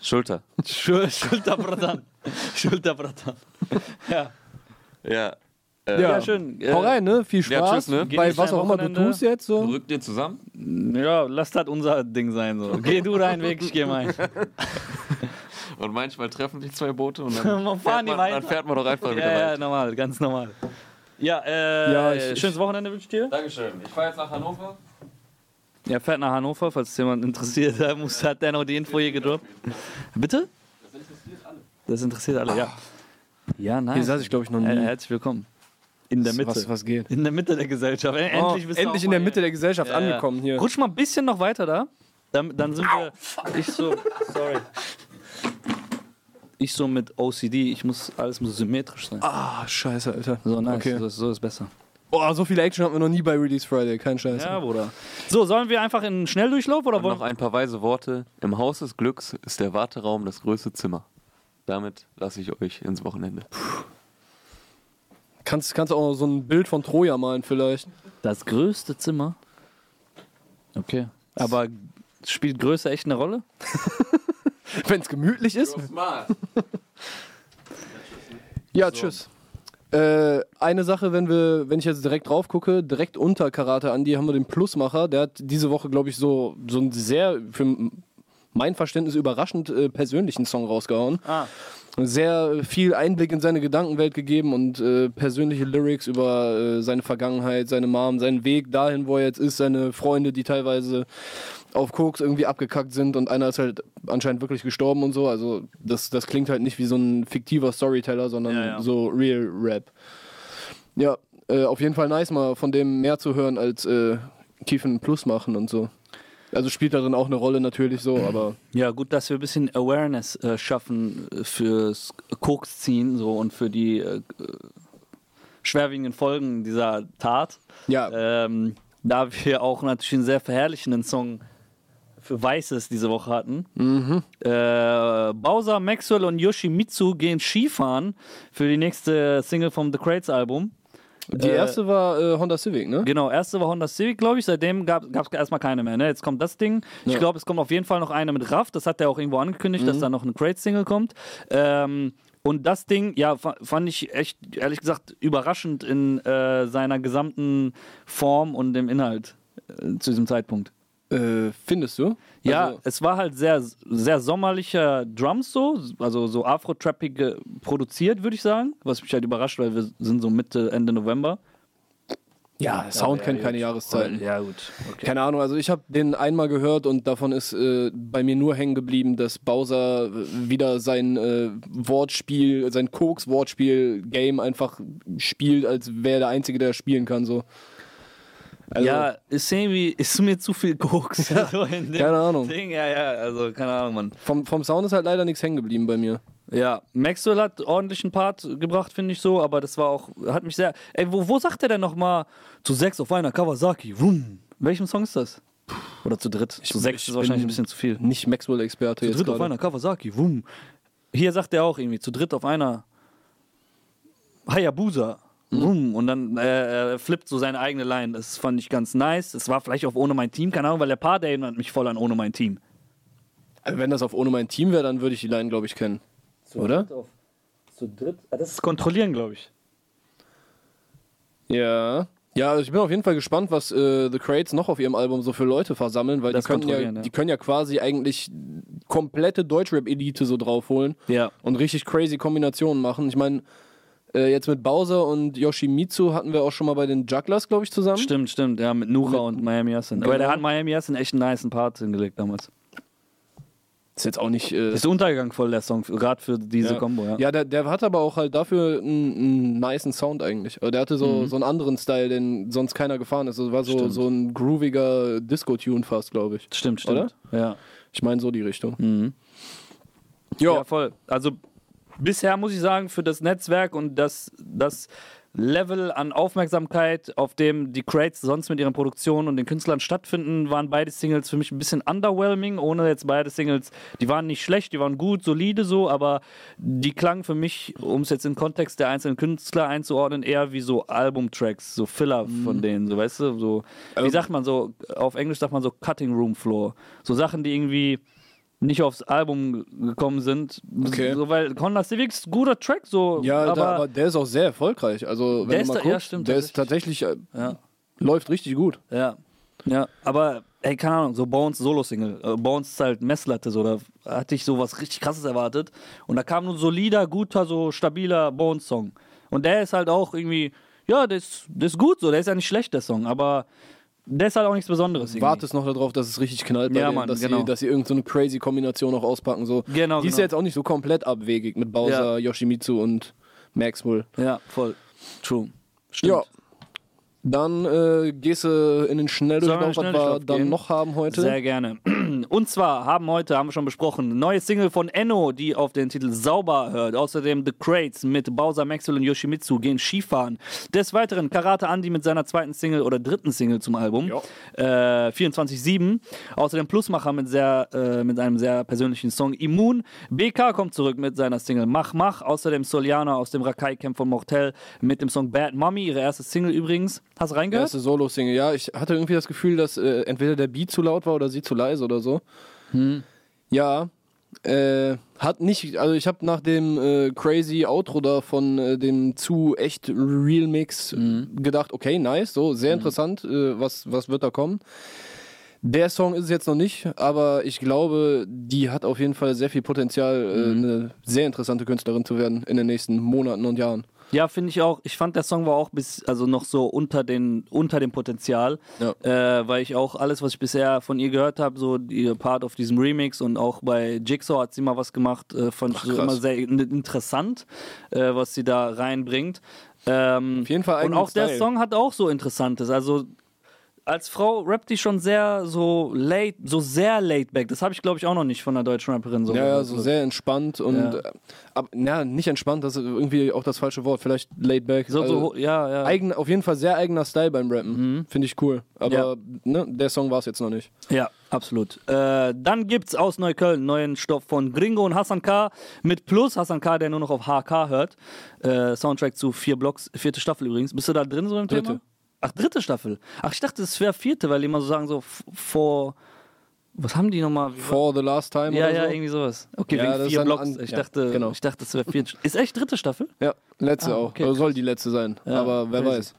Schulter. Schul Schulterbratan. Schulterbratan. Ja. Ja. Äh, Ja, schön. Äh, Hau rein, ne? Viel ja, Spaß. tschüss, ne? Bei was auch immer du tust jetzt so. Rückt ihr zusammen? Ja, lass das unser Ding sein. So. Geh du deinen Weg, ich geh meinen. Und manchmal treffen sich zwei Boote und dann, Man fahren fährt, die man, weiter. dann fährt man doch einfach wieder Ja, ja, weiter. normal, ganz normal. Ja, äh, Ja, ich- ich- schönes Wochenende wünsche ich dir. Dankeschön. Ich fahre jetzt nach Hannover. Ja, fährt nach Hannover, falls es jemand interessiert. Da muss, hat der noch die Info hier gedroppt. Bitte? Das interessiert alle. Das interessiert alle, ja. Ja, nice. Hier saß ich, glaube ich, noch nie. herzlich willkommen. In der Mitte. Was, was geht? In der Mitte der Gesellschaft. Äh, Oh, Endlich, endlich in der Mitte der Gesellschaft ja. angekommen hier. Rutsch mal ein bisschen noch weiter da. Dann, dann sind wir. Ich so. Sorry. Ich so mit OCD. Ich muss. Alles muss symmetrisch sein. Ah, scheiße, Alter. So nice. Okay. So, so ist besser. Boah, so viel Action hatten wir noch nie bei Release Friday. Kein Scheiß. Ja, Bruder. So, sollen wir einfach in einen Schnelldurchlauf oder wollen noch ein paar weise Worte. Im Haus des Glücks ist der Warteraum das größte Zimmer. Damit lasse ich euch ins Wochenende. Kannst, kannst du auch noch so ein Bild von Troja malen vielleicht? Das größte Zimmer. Okay. Aber spielt Größe echt eine Rolle? Wenn es gemütlich ist. Ja, tschüss. Äh, eine Sache, wenn wir, wenn ich jetzt direkt drauf gucke, direkt unter Karate Andi haben wir den Plusmacher. Der hat diese Woche, glaube ich, so, so einen sehr, für mein Verständnis überraschend äh, persönlichen Song rausgehauen. Ah. Sehr viel Einblick in seine Gedankenwelt gegeben und äh, persönliche Lyrics über äh, seine Vergangenheit, seine Mom, seinen Weg dahin, wo er jetzt ist, seine Freunde, die teilweise auf Koks irgendwie abgekackt sind und einer ist halt anscheinend wirklich gestorben und so. Also das, das klingt halt nicht wie so ein fiktiver Storyteller, sondern Ja, ja. so Real Rap. Ja, äh, auf jeden Fall nice, mal von dem mehr zu hören als äh, Kiefen Plus machen und so. Also spielt darin auch eine Rolle natürlich so, aber Ja, gut, dass wir ein bisschen Awareness äh, schaffen äh, fürs Koksziehen so und für die äh, schwerwiegenden Folgen dieser Tat. ja, Ähm, da wir auch natürlich einen sehr verherrlichenden Song für Weißes diese Woche hatten. Äh, Bowser, Maxwell und Yoshimitsu gehen Skifahren für die nächste Single vom The Crates Album. die äh, erste war äh, Honda Civic, ne? Genau, erste war Honda Civic, glaube ich. Seitdem gab es erstmal keine mehr. Ne? Jetzt kommt das Ding. Ich Ja. glaube, es kommt auf jeden Fall noch eine mit Raff. Das hat er auch irgendwo angekündigt, dass da noch eine Crate-Single kommt. Ähm, und das Ding, ja, fa- fand ich echt, ehrlich gesagt, überraschend in äh, seiner gesamten Form und dem Inhalt äh, zu diesem Zeitpunkt. Äh, findest du? Ja, Also, es war halt sehr, sehr sommerlicher Drums so, also so Afro-Trappig äh, produziert, würde ich sagen. Was mich halt überrascht, weil wir sind so Mitte, Ende November. ja, Sound ja, kennt gut. keine Jahreszeiten. Ja, gut. Okay. Keine Ahnung, also ich habe den einmal gehört und davon ist äh, bei mir nur hängen geblieben, dass Bowser äh, wieder sein äh, Wortspiel, sein Koks-Wortspiel-Game einfach spielt, als wäre er der Einzige, der spielen kann. So. Also, ja, ist irgendwie, ist mir zu viel Koks. so in dem Keine Ahnung. Ding. Ja, ja, also keine Ahnung, Mann. Vom, vom Sound ist halt leider nichts hängen geblieben bei mir. Ja, Maxwell hat ordentlichen Part gebracht, finde ich so, aber das war auch, hat mich sehr. Ey, wo, wo sagt er denn nochmal zu sechs auf einer Kawasaki? Wum. Welchem Song ist das? Oder zu dritt? zu sechs ich ist wahrscheinlich ein bisschen zu viel. Nicht Maxwell-Experte Zu jetzt dritt auf einer Kawasaki, wum. Hier sagt er auch irgendwie, zu dritt auf einer Hayabusa, wum. Und dann äh, flippt so seine eigene Line. Das fand ich ganz nice. Es war vielleicht auch ohne mein Team, keine Ahnung, weil der Part der erinnert mich voll an ohne mein Team. Also wenn das auf ohne mein Team wäre, dann würde ich die Line, glaube ich, kennen. Oder? zu dritt? Ah, das ist kontrollieren, glaube ich. Ja. Ja, also ich bin auf jeden Fall gespannt, was äh, The Crates noch auf ihrem Album so für Leute versammeln, weil die Das können, ja, ja. die können ja quasi eigentlich komplette Deutschrap-Elite so draufholen Ja. und richtig crazy Kombinationen machen. Ich meine, äh, jetzt mit Bowser und Yoshimitsu hatten wir auch schon mal bei den Jugglers, glaube ich, zusammen. Stimmt, stimmt, ja, mit Nura und Miami Yassin. Aber Genau. der hat Miami Yassin echt einen niceen Part hingelegt damals. Ist jetzt auch nicht. Äh, Ist untergegangen voll, der Song, gerade für diese ja. Kombo, ja. Ja, der, der hat aber auch halt dafür einen, einen niceen Sound eigentlich. Also der hatte so, so einen anderen Style, den sonst keiner gefahren ist. Das war so, Mhm. Stimmt. so ein grooviger Disco-Tune fast, glaube ich. Stimmt, stimmt. Ja. Ich meine so die Richtung. Mhm. Ja, voll. Also bisher muss ich sagen, für das Netzwerk und das, das Level an Aufmerksamkeit, auf dem die Crates sonst mit ihren Produktionen und den Künstlern stattfinden, waren beide Singles für mich ein bisschen underwhelming, ohne jetzt beide Singles, die waren nicht schlecht, die waren gut, solide so, aber die klangen für mich, um es jetzt in Kontext der einzelnen Künstler einzuordnen, eher wie so Albumtracks, so Filler von denen, so weißt du, so, wie Ähm. sagt man so, auf Englisch sagt man so Cutting Room Floor, so Sachen, die irgendwie nicht aufs Album gekommen sind, Okay. so, weil Honda Civic ist ein guter Track, so, Ja, aber, der, aber der ist auch sehr erfolgreich. Also, wenn Der du ist mal da- guckst, ja, stimmt, der ist tatsächlich, äh, ja. läuft richtig gut. Ja. Ja, aber ey, keine Ahnung, so Bones Solo-Single. Äh, Bones ist halt Messlatte, so, da hatte ich so was richtig krasses erwartet. Und da kam nur ein solider, guter, so stabiler Bones-Song. Und der ist halt auch irgendwie, ja, der ist, der ist gut so, der ist ja nicht schlecht, der Song, aber der ist halt auch nichts Besonderes. Irgendwie. Wartest noch darauf, dass es richtig knallt bei Ja, denen, Mann, dass, genau. sie, dass sie irgendeine so crazy Kombination noch auspacken. So. Genau, Die ist genau. ja jetzt auch nicht so komplett abwegig mit Bowser, Yoshimitsu und Maxwell. Ja, voll. True. Stimmt. Ja. Dann äh, gehst du in den Schnelldurchlauf, was wir dann gehen? noch haben heute. Sehr gerne. Und zwar haben heute, haben wir schon besprochen, neue Single von Enno, die auf den Titel Sauber hört. Außerdem The Crates mit Bowser Maxwell und Yoshimitsu gehen Skifahren. Des Weiteren Karate Andy mit seiner zweiten Single oder dritten Single zum Album. Äh, 24-7. Außerdem Plusmacher mit, sehr, äh, mit einem sehr persönlichen Song Immun. BK kommt zurück mit seiner Single Mach Mach. Außerdem Soliana aus dem Rakai Camp von Mortel mit dem Song Bad Mommy, ihre erste Single übrigens. Hast du reingehört? Erste Solo-Single. Ja, ich hatte irgendwie das Gefühl, dass äh, entweder der Beat zu laut war oder sie zu leise oder so. Hm. Ja. Äh, hat nicht, also ich habe nach dem äh, crazy Outro da von äh, dem zu echt Real Mix Hm. gedacht, okay, nice, so sehr interessant, äh, was, was wird da kommen. Der Song ist es jetzt noch nicht, aber ich glaube, die hat auf jeden Fall sehr viel Potenzial, Mhm. eine sehr interessante Künstlerin zu werden in den nächsten Monaten und Jahren. Ja, finde ich auch. Ich fand, der Song war auch bis, also noch so unter, den, unter dem Potenzial, Ja. äh, weil ich auch alles, was ich bisher von ihr gehört habe, so ihr Part auf diesem Remix und auch bei Jigsaw hat sie mal was gemacht, äh, fand ich so immer sehr in- interessant, äh, was sie da reinbringt. Ähm, Auf jeden Fall und auch der Style. Song hat auch so Interessantes. Also als Frau rappt die schon sehr so late, so sehr laid back. Das habe ich, glaube ich, auch noch nicht von einer deutschen Rapperin so. Ja, ja, so sehr entspannt und Ja. äh, ab, ja, nicht entspannt, das ist irgendwie auch das falsche Wort, vielleicht laid back. So, also, so, ja, ja. eigen, auf jeden Fall sehr eigener Style beim Rappen. Mhm. Finde ich cool. Aber ne, der Song war es jetzt noch nicht. Ja, absolut. Äh, dann gibt's aus Neukölln neuen Stoff von Gringo und Hassan K. mit Plus. Hassan K., der nur noch auf HK hört. Äh, Soundtrack zu vier Blocks, vierte Staffel übrigens. Bist du da drin so im Dritte. Thema? Ach, dritte Staffel. Ach, ich dachte, es wäre vierte, weil die immer so sagen, so vor. Was haben die nochmal? For the last time Ja, oder ja, so. irgendwie sowas. Okay, Ja, wegen vier Blocks. an- ich, ja, dachte, genau. ich dachte, es wäre vierte. Ist echt dritte Staffel? Ja, letzte Ah, auch. okay, Oder soll die letzte sein. Ja, Aber wer crazy. weiß.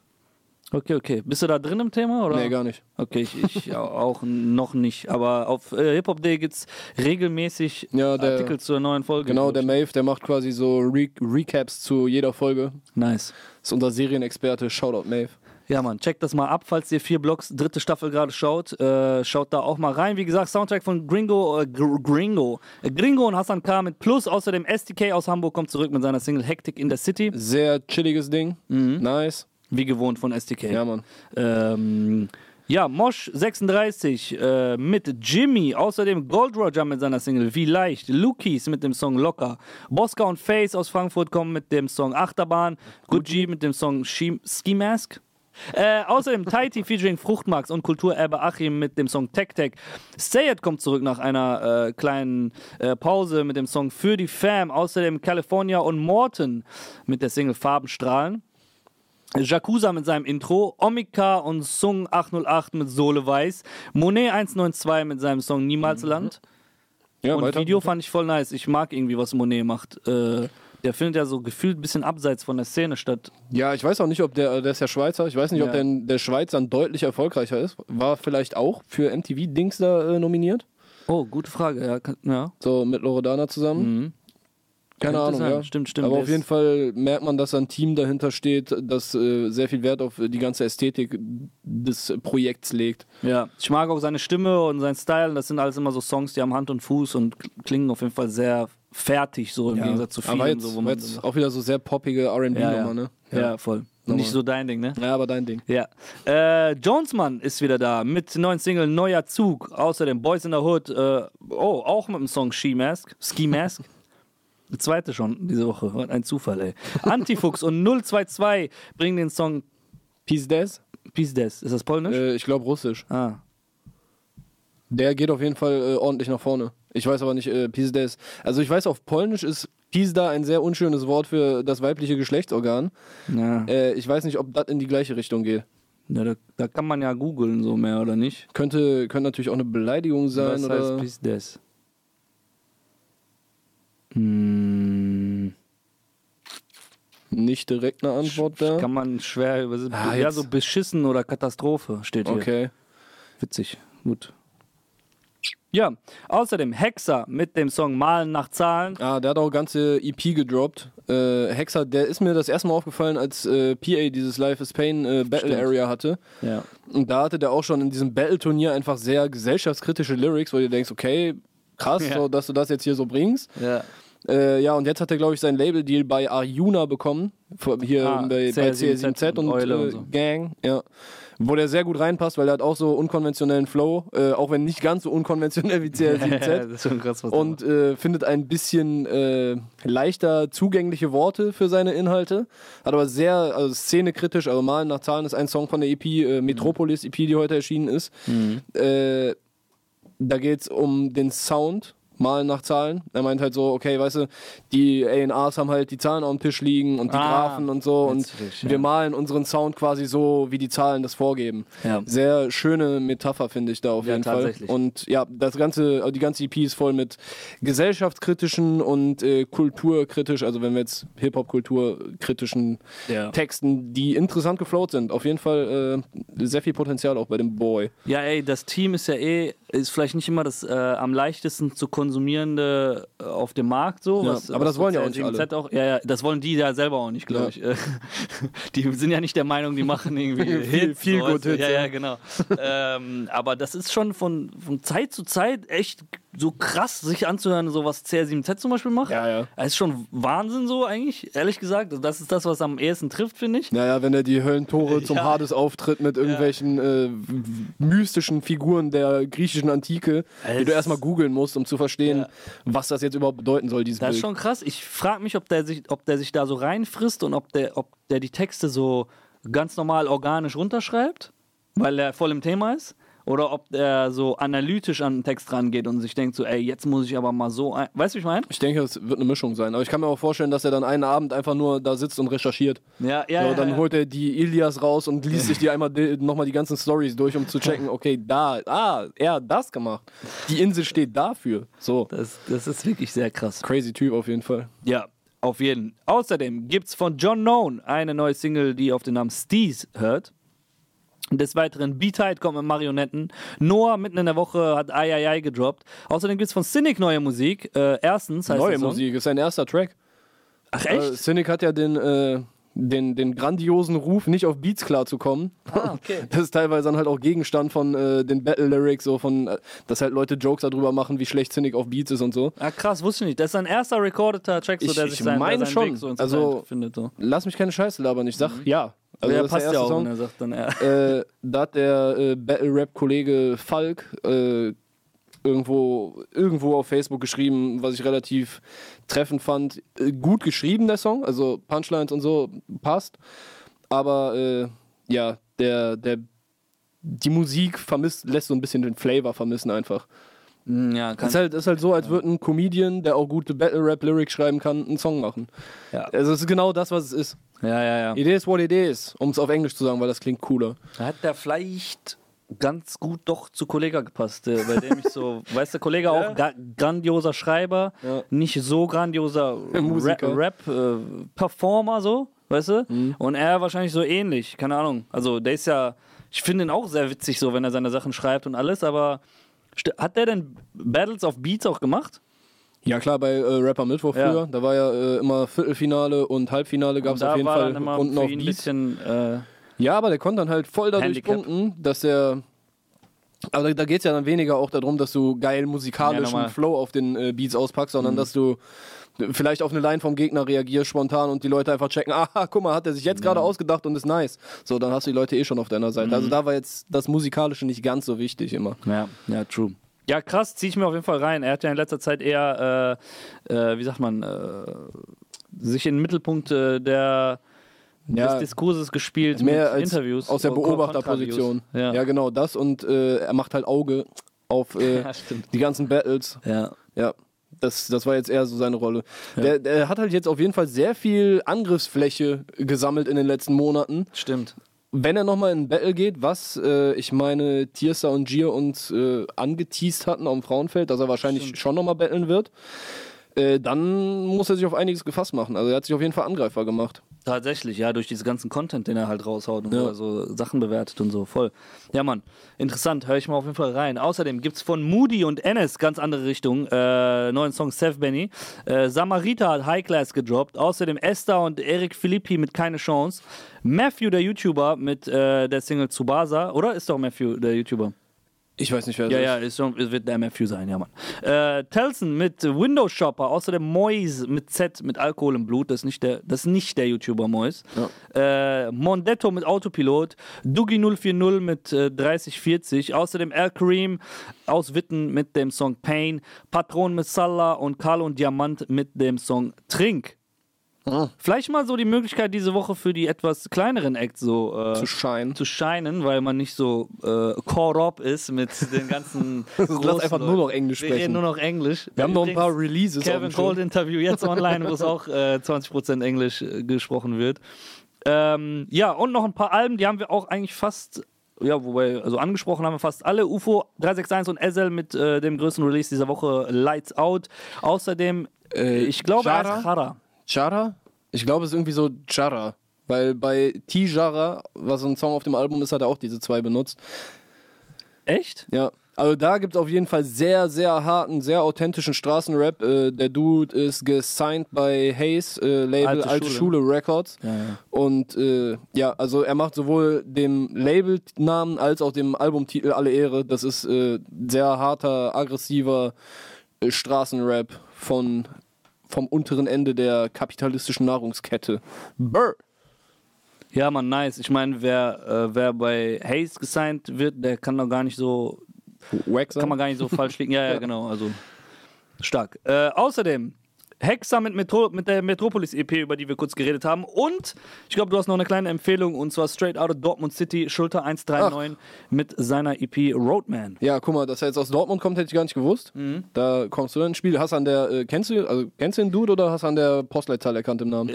Okay, okay. Bist du da drin im Thema? Oder? Nee, gar nicht. Okay, ich, ich auch noch nicht. Aber auf äh, Hip Hop Day gibt's regelmäßig Ja, der- Artikel zur neuen Folge. Genau, der. Maeve, der macht quasi so Re Recaps zu jeder Folge. Nice. Ist unser Serienexperte. Shoutout Maeve. Ja, Mann, checkt das mal ab, falls ihr vier Blocks dritte Staffel gerade schaut. Äh, schaut da auch mal rein. Wie gesagt, Soundtrack von Gringo, äh, Gr Gringo. Äh, Gringo und Hassan K. mit Plus. Außerdem STK aus Hamburg kommt zurück mit seiner Single Hectic in the City. Sehr chilliges Ding. Nice. Wie gewohnt von STK. Ja, Mann. Ähm, ja, Mosh 36 äh, mit Jimmy, außerdem Gold Roger mit seiner Single Wie leicht, Lukis mit dem Song Locker, Bosca und Face aus Frankfurt kommen mit dem Song Achterbahn, Gucci mit dem Song Ski Mask. Äh, außerdem Taiti featuring Fruchtmax und Kulturerbe Achim mit dem Song Tech Tech. Sayed kommt zurück nach einer äh, kleinen äh, Pause mit dem Song Für die Fam. Außerdem California und Morton mit der Single Farbenstrahlen. Jakuza mit seinem Intro, Omika und Sung 808 mit Sohle Weiß, Monet 192 mit seinem Song Niemals Land. Ja, und weiter. Video fand ich voll nice. Ich mag irgendwie, was Monet macht. Äh, der findet ja so gefühlt ein bisschen abseits von der Szene statt. Ja, ich weiß auch nicht, ob der, der ist ja Schweizer, ich weiß nicht, ob Ja. der, der Schweizer deutlich erfolgreicher ist. War vielleicht auch für MTV-Dings da äh, nominiert. Oh, gute Frage. Ja, ja. So mit Loredana zusammen. Mhm. Keine Ahnung, ja. Stimmt, stimmt. Aber auf jeden Fall merkt man, dass da ein Team dahinter steht, das äh, sehr viel Wert auf die ganze Ästhetik des Projekts legt. Ja, ich mag auch seine Stimme und seinen Style. Das sind alles immer so Songs, die haben Hand und Fuß und klingen auf jeden Fall sehr fertig, so im Gegensatz zu vielen. aber jetzt, so, wo man jetzt so- auch wieder so sehr poppige R&B-Nummer, ja, ja. ne? ja, voll. Nicht so dein Ding, ne? Ja, aber dein Ding. Ja. Äh, Jonesmann ist wieder da mit neuen Single Neuer Zug. Außerdem Boys in the Hood. Äh, oh, auch mit dem Song Ski Mask. Ski Mask. Die zweite schon diese Woche. Ein Zufall, ey. Antifuchs und 022 bringen den Song Peace Des? Pizdes. Ist das polnisch? Äh, ich glaube russisch. ah. Der geht auf jeden Fall äh, ordentlich nach vorne. Ich weiß aber nicht, äh, Peace Des. Also ich weiß, auf Polnisch ist Pizda ein sehr unschönes Wort für das weibliche Geschlechtsorgan. Ja. Äh, ich weiß nicht, ob das in die gleiche Richtung geht. ja da, da kann man ja googeln, so mehr oder nicht. Könnte, könnte natürlich auch eine Beleidigung sein Was oder. heißt Pizdes? Hm, Nicht direkt eine Antwort da. kann man schwer übersetzen. Ah, ja, so beschissen oder Katastrophe steht hier. Okay. Witzig. Gut. Ja, außerdem Hexer mit dem Song Malen nach Zahlen. Ah, der hat auch ganze EP gedroppt. Äh, Hexer, der ist mir das erste Mal aufgefallen, als äh, PA dieses Life is Pain äh, Battle Stimmt. Area hatte. Ja. Und da hatte der auch schon in diesem Battle-Turnier einfach sehr gesellschaftskritische Lyrics, wo du denkst, okay, krass, Ja. so, dass du das jetzt hier so bringst. ja. Äh, ja, und jetzt hat er, glaube ich, sein Label-Deal bei Arjuna bekommen. Hier Ah, bei, bei CR7Z CR7Z und, und äh, und so. Gang. Ja. Wo der sehr gut reinpasst, weil er hat auch so unkonventionellen Flow, äh, auch wenn nicht ganz so unkonventionell wie CR7Z. das ist schon krass, was und äh, findet ein bisschen äh, leichter zugängliche Worte für seine Inhalte. Hat aber sehr also szenekritisch, also Malen nach Zahlen ist ein Song von der EP, äh, Metropolis EP, die heute erschienen ist. Mhm. Da geht es um den Sound. Malen nach Zahlen. Er meint halt so, okay, weißt du, die A&Rs haben halt die Zahlen auf dem Tisch liegen und die Ah, Graphen und so und wir ja. malen unseren Sound quasi so, wie die Zahlen das vorgeben. Ja. Sehr schöne Metapher, finde ich da auf Ja, jeden Fall. Und ja, das ganze, also die ganze EP ist voll mit gesellschaftskritischen und äh, kulturkritisch, also wenn wir jetzt Hip-Hop-kulturkritischen. Texten, die interessant geflowt sind. Auf jeden Fall äh, sehr viel Potenzial auch bei dem Boy. Ja, ey, das Team ist ja eh, ist vielleicht nicht immer das äh, am leichtesten zu konsumierende äh, auf dem Markt so. Ja, was, aber was das wollen ja auch CR7Z nicht alle. Auch, ja, ja, das wollen die ja selber auch nicht, glaube Ja. ich. Äh, die sind ja nicht der Meinung, die machen irgendwie Viel- viel so, gut? Hits, Ja, ja. ja, genau. ähm, aber das ist schon von, von Zeit zu Zeit echt so krass, sich anzuhören, so was CR7Z zum Beispiel macht. Ja, ja. Das ist schon Wahnsinn so eigentlich, ehrlich gesagt. Das ist das, was am ehesten trifft, finde ich. Naja, wenn er die Höllentore zum Ja. Hades auftritt mit irgendwelchen äh, w- mystischen Figuren der griechischen Antike, die du erstmal googeln musst, um zu verstehen, Ja. was das jetzt überhaupt bedeuten soll, dieses Das ist Bild. schon krass. Ich frage mich, ob der, sich, ob der sich da so reinfrisst und ob der, ob der die Texte so ganz normal organisch runterschreibt, weil er voll im Thema ist. Oder ob der so analytisch an den Text rangeht und sich denkt so, ey, jetzt muss ich aber mal so ein... Weißt du, wie ich meine? Ich denke, es wird eine Mischung sein. Aber ich kann mir auch vorstellen, dass er dann einen Abend einfach nur da sitzt und recherchiert. Ja, ja, so, ja, dann ja. holt er die Ilias raus und liest sich die einmal nochmal die ganzen Stories durch, um zu checken, okay, da, ah, er hat das gemacht. Die Insel steht dafür. So. Das, das ist wirklich sehr krass. Crazy Typ auf jeden Fall. Ja, auf jeden. Außerdem gibt's von John Known eine neue Single, die auf den Namen Steez hört. Des Weiteren Beatheit kommt mit Marionetten. Noah mitten in der Woche hat Ai gedroppt. Außerdem gibt's von Cynic neue Musik. Äh, erstens heißt Neue. Musik, ist sein erster Track. Ach Äh, echt? Cynic hat ja den, äh, den, den grandiosen Ruf, nicht auf Beats klarzukommen. Ah, okay. Das ist teilweise dann halt auch Gegenstand von äh, den Battle-Lyrics, so von, äh, dass halt Leute Jokes darüber machen, wie schlecht Cynic auf Beats ist und so. Ah, krass, wusste ich nicht. Das ist sein erster recordeter Track, so, Ich- der ich sich sein, meine schon. Weg so Also- interessant findet. So. Lass mich keine Scheiße labern, ich sag ja. Also ja, passt ja auch, Song. er sagt dann er. äh, da hat der äh, Battle-Rap-Kollege Falk äh, irgendwo, irgendwo auf Facebook geschrieben, was ich relativ treffend fand. Äh, gut geschrieben, der Song, also Punchlines und so passt. Aber äh, ja, der, der, die Musik vermisst, lässt so ein bisschen den Flavor vermissen einfach. Hm, Ja, kann ist halt, ist halt so, als würde ein Comedian, der auch gute Battle-Rap-Lyrics schreiben kann, einen Song machen. Ja. Also es ist genau das, was es ist. Ja, ja, ja. It is what it is, um es auf Englisch zu sagen, weil das klingt cooler. Da hat der vielleicht ganz gut doch zu Kollega gepasst, äh, bei dem ich so, weißt du, Kollege auch ga grandioser Schreiber, Ja. nicht so grandioser. Rap-Performer, so, weißt du? Und er wahrscheinlich so ähnlich, keine Ahnung. Also der ist ja, ich finde ihn auch sehr witzig so, wenn er seine Sachen schreibt und alles, aber hat der denn Battles of Beats auch gemacht? Ja klar, bei äh, Rapper Mittwoch Ja. früher, da war ja äh, immer Viertelfinale und Halbfinale gab es Und auf jeden Fall auf ihn ein bisschen, äh, Ja, aber der konnte dann halt voll dadurch Handicap. punkten, dass er aber da, da geht es ja dann weniger auch darum, dass du geil Ja, musikalischen normal. Flow auf den äh, Beats auspackst, sondern dass du vielleicht auf eine Line vom Gegner reagierst spontan und die Leute einfach checken, ah, guck mal, hat er sich jetzt gerade ausgedacht und ist nice. So, dann hast du die Leute eh schon auf deiner Seite. Also da war jetzt das Musikalische nicht ganz so wichtig immer. ja, ja, true. Ja, krass, ziehe ich mir auf jeden Fall rein. Er hat ja in letzter Zeit eher, äh, äh, wie sagt man, äh, sich in den Mittelpunkt äh, der, Ja. des Diskurses gespielt Mehr mit als Interviews. aus der Beobachterposition. Kontraviews. Ja. genau das und äh, er macht halt Auge auf äh, Ja, die ganzen Battles. Ja. Ja, das, das war jetzt eher so seine Rolle. Der, der hat halt jetzt auf jeden Fall sehr viel Angriffsfläche gesammelt in den letzten Monaten. Stimmt. Wenn er nochmal in Battle geht, was äh, ich meine, Tiersa und Gier uns äh, angeteased hatten auf dem Frauenfeld, dass er wahrscheinlich schon nochmal battlen wird, äh, dann muss er sich auf einiges gefasst machen. Also er hat sich auf jeden Fall angreifbar gemacht. Tatsächlich, ja, durch diesen ganzen Content, den er halt raushaut und Ja. so, also Sachen bewertet und so, voll. Ja, Mann, interessant, höre ich mal auf jeden Fall rein. Außerdem gibt es von Moody und Enes ganz andere Richtung, äh, neuen Song Seth Benny. Äh, Samarita hat High Class gedroppt. Außerdem Esther und Eric Philippi mit Keine Chance. Matthew, der YouTuber, mit äh, der Single Tsubasa, oder? Ist doch Matthew, der YouTuber. Ich weiß nicht, wer das Ja, ist. ja, ist schon, es wird der Matthew sein, ja, Mann. Äh, Telson mit Windows Shopper, außerdem Mois mit Z, mit Alkohol im Blut, das ist nicht der, das ist nicht der YouTuber Mois. Äh, Mondetto mit Autopilot, Dugi 040 mit äh, 3040, außerdem Al Kareem aus Witten mit dem Song Pain, Patron mit Salah und Carlo und Diamant mit dem Song Trink. Ah. Vielleicht mal so die Möglichkeit diese Woche für die etwas kleineren Acts so äh, Zu scheinen. zu scheinen, weil man nicht so äh, caught up ist mit den ganzen. Lass einfach nur noch Englisch Wir reden sprechen. nur noch Englisch. Wir haben noch ein paar Releases Kevin. Cold Interview jetzt online, wo es auch äh, 20% Englisch äh, gesprochen wird. Ähm, ja, und noch ein paar Alben, die haben wir auch eigentlich fast. Ja, wobei, also angesprochen haben wir fast alle. UFO 361 und Ezel mit äh, dem größten Release dieser Woche, Lights Out. Außerdem, Äh, ich glaube, er Jara? Chara. Chara? Ich glaube, es ist irgendwie so Chara. Weil bei T-Jara, was so ein Song auf dem Album ist, hat er auch diese zwei benutzt. Echt? Ja. Also da gibt es auf jeden Fall sehr, sehr harten, sehr authentischen Straßenrap. Äh, der Dude ist gesigned bei Hayes, äh, Label Alte Alte, Schule. Schule. Records. Ja, ja. Und äh, ja, also er macht sowohl dem Labelnamen als auch dem Albumtitel alle Ehre. Das ist äh, sehr harter, aggressiver äh, Straßenrap von vom unteren Ende der kapitalistischen Nahrungskette. Burr. Ja, man, nice. Ich meine, wer, äh, wer bei Hayes gesigned wird, der kann doch gar nicht so, sein. kann man gar nicht so falsch liegen. Ja, ja, genau. Also stark. Äh, außerdem Hexer mit, Metro, mit der Metropolis EP, über die wir kurz geredet haben. Und ich glaube, du hast noch eine kleine Empfehlung und zwar Straight Out of Dortmund City, Schulter 139 mit seiner EP Roadman. Ja, guck mal, dass er jetzt aus Dortmund kommt, hätte ich gar nicht gewusst. Mhm. Da kommst du dann ins Spiel. Hast an der, äh, kennst du, also kennst du den Dude oder hast du an der Postleitzahl erkannt im Namen?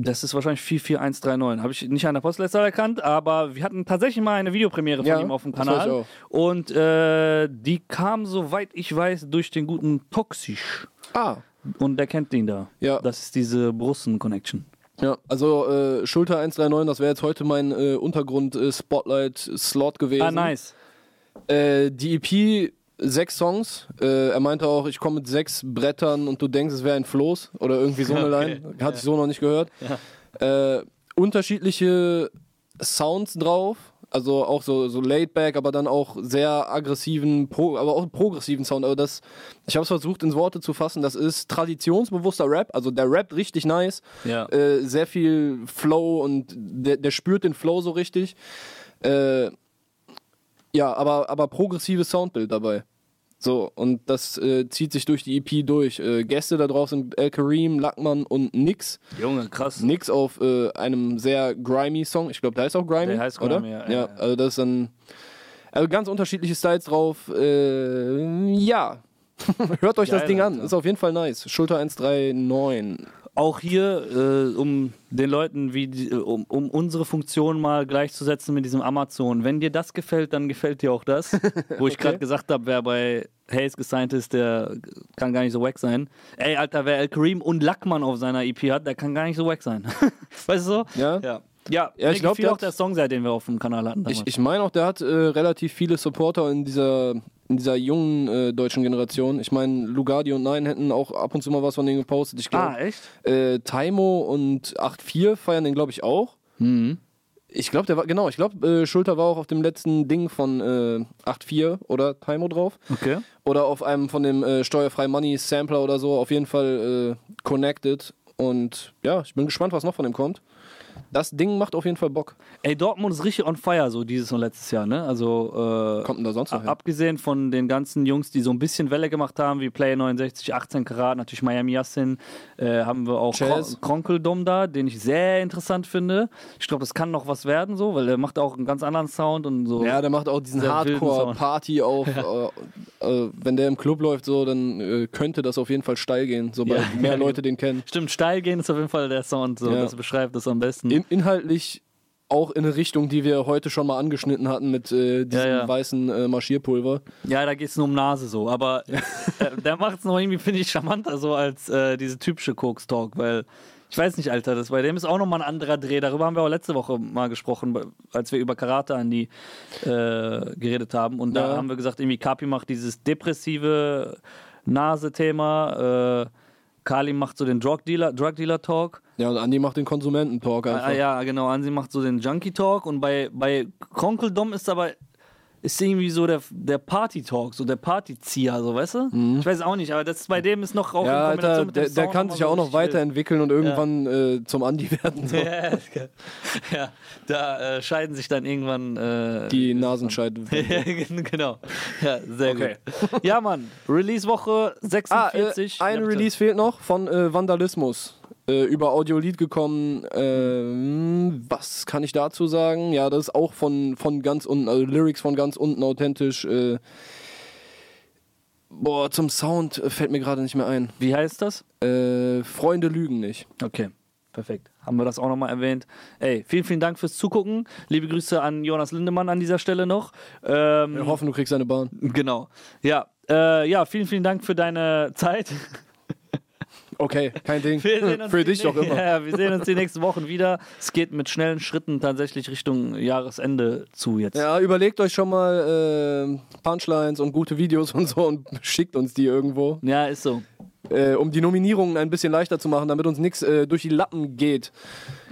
Das ist wahrscheinlich 44139. Habe ich nicht an der Postleitzahl erkannt, aber wir hatten tatsächlich mal eine Videopremiere von Ja, ihm auf dem Kanal. Und äh, die kam, soweit ich weiß, durch den guten Toxisch. Ah, Und der kennt den da. Ja. Das ist diese Brussen-Connection. ja, also äh, Schulter 139, das wäre jetzt heute mein äh, Untergrund-Spotlight-Slot gewesen. Ah, nice. Äh, die EP, sechs Songs. Äh, er meinte auch, ich komme mit sechs Brettern und du denkst, es wäre ein Floß oder irgendwie so eine Okay. Line. Hatte ich so noch nicht gehört. Äh, unterschiedliche Sounds drauf. Also auch so, so laid back, aber dann auch sehr aggressiven, pro, aber auch progressiven Sound. Aber das, ich habe es versucht ins Worte zu fassen, das ist traditionsbewusster Rap. Also der rappt richtig nice. Ja. Äh, sehr viel Flow und der, der spürt den Flow so richtig. Äh, ja, aber, aber progressives Soundbild dabei. So, und das äh, zieht sich durch die EP durch. Äh, Gäste da drauf sind El Kareem, Lackmann und Nix. Junge, krass. Nix auf äh, einem sehr grimy Song. Ich glaube, der heißt auch grimy. Der heißt oder? grimy, ja, ja. ja, ja. also das ist dann. Also ganz unterschiedliche Styles drauf. Äh, ja. Hört euch das Geil, Ding an. Alter. Ist auf jeden Fall nice. Schulter 139. Auch hier, äh, um den Leuten, wie die, um, um unsere Funktion mal gleichzusetzen mit diesem Amazon. Wenn dir das gefällt, dann gefällt dir auch das. Wo ich gerade gesagt habe, wer bei Hayes gesigned ist, der kann gar nicht so wack sein. Ey, Alter, wer El Kareem und Lackmann auf seiner EP hat, der kann gar nicht so wack sein. weißt du so? Ja? Ja. Ja, Ja, ich mir glaub, gefiel der auch der Song, sehr, den wir auf dem Kanal hatten. Ich, damals. ich meine auch, der hat äh, relativ viele Supporter in dieser, in dieser jungen äh, deutschen Generation. Ich meine, Lugardi und Nein hätten auch ab und zu mal was von denen gepostet. Ich glaube, ah, echt? äh, Taimo und 8.4 feiern den, glaube ich, auch. Mhm. Ich glaube, der war, genau, ich glaube, äh, Schulter war auch auf dem letzten Ding von äh, 8.4 oder Taimo drauf. Okay. Oder auf einem von dem äh, Steuerfrei Money Sampler oder so. Auf jeden Fall äh, connected. Und ja, ich bin gespannt, was noch von dem kommt. Das Ding macht auf jeden Fall Bock. Ey, Dortmund ist richtig on fire, so dieses und letztes Jahr, ne? Also, äh, Kommt denn da sonst noch hin? abgesehen von den ganzen Jungs, die so ein bisschen Welle gemacht haben, wie Play 69, 18 Karat, natürlich Miami Yassin, äh, haben wir auch. Kron- Kronkeldom da, den ich sehr interessant finde. Ich glaube, das kann noch was werden, so, weil der macht auch einen ganz anderen Sound und so. Ja, der macht auch diesen Hardcore-Party auf. äh, äh, wenn der im Club läuft, so, dann äh, könnte das auf jeden Fall steil gehen, sobald Ja. mehr Leute den kennen. Stimmt, steil gehen ist auf jeden Fall der Sound, so, Ja. das beschreibt das am besten. In, inhaltlich auch in eine Richtung, die wir heute schon mal angeschnitten hatten mit äh, diesem Ja, ja. weißen äh, Marschierpulver. Ja, da geht es nur um Nase so. Aber äh, der macht es noch irgendwie, finde ich, charmanter so als äh, diese typische Koks-Talk, weil ich weiß nicht, Alter, das bei dem ist auch nochmal ein anderer Dreh. Darüber haben wir auch letzte Woche mal gesprochen, als wir über Karate an die äh, geredet haben. Und da Ja. haben wir gesagt, irgendwie Kapi macht dieses depressive Nase-Thema. Äh, Kali macht so den Drug-Dealer- Drug-Dealer-Talk. Ja, und Andi macht den Konsumententalk einfach. Ah, ja, genau. Ansi macht so den Junkie-Talk und bei, bei Kronkeldom ist aber ist irgendwie so der, der Party-Talk, so der Partyzieher, so weißt du? Ich weiß auch nicht, aber das bei dem ist noch auch Mhm. Ja, in Alter, der, der kann sich ja auch noch weiterentwickeln und irgendwann äh, zum Andi werden. So. Ja, ja, da äh, scheiden sich dann irgendwann äh, Die Nasenscheide. genau. Ja, sehr Okay. gut. Ja, Mann, Release-Woche Ah, äh, 46. ein Ja. Release fehlt noch von äh, Vandalismus. Äh, über Audiolied gekommen. Ähm, was kann ich dazu sagen? Ja, das ist auch von, von ganz unten, also Lyrics von ganz unten authentisch. Äh, boah, zum Sound fällt mir gerade nicht mehr ein. Wie heißt das? Äh, Freunde lügen nicht. Okay, perfekt. Haben wir das auch nochmal erwähnt. Ey, vielen, vielen Dank fürs Zugucken. Liebe Grüße an Jonas Lindemann an dieser Stelle noch. Ähm, Wir hoffen, du kriegst eine Bahn. Genau. Ja, äh, ja, vielen, vielen Dank für deine Zeit. Okay, kein Ding. Für dich doch immer. Ja, wir sehen uns die nächsten Wochen wieder. Es geht mit schnellen Schritten tatsächlich Richtung Jahresende zu jetzt. Ja, überlegt euch schon mal äh, Punchlines und gute Videos und so und schickt uns die irgendwo. Ja, ist so. äh, um die Nominierungen ein bisschen leichter zu machen, damit uns nichts äh, durch die Lappen geht.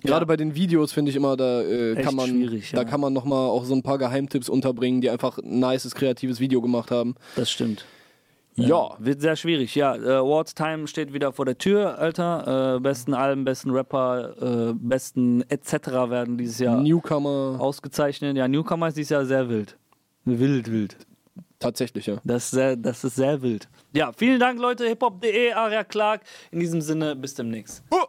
Gerade Ja. bei den Videos finde ich immer, da äh, kann man, schwierig, da ja. kann man noch mal auch so ein paar Geheimtipps unterbringen, die einfach ein nices kreatives Video gemacht haben. Das stimmt. Ja, Wird sehr schwierig, ja. Äh, Awards Time steht wieder vor der Tür, Alter. Äh, besten Alben, besten Rapper, äh, besten etc. werden dieses Jahr Newcomer ausgezeichnet. Ja, Newcomer ist dieses Jahr sehr wild. Wild, wild. tatsächlich ja. Das ist sehr, das ist sehr wild. Ja, vielen Dank, Leute. hiphop.de, Aria Clark. In diesem Sinne, bis demnächst. Boom!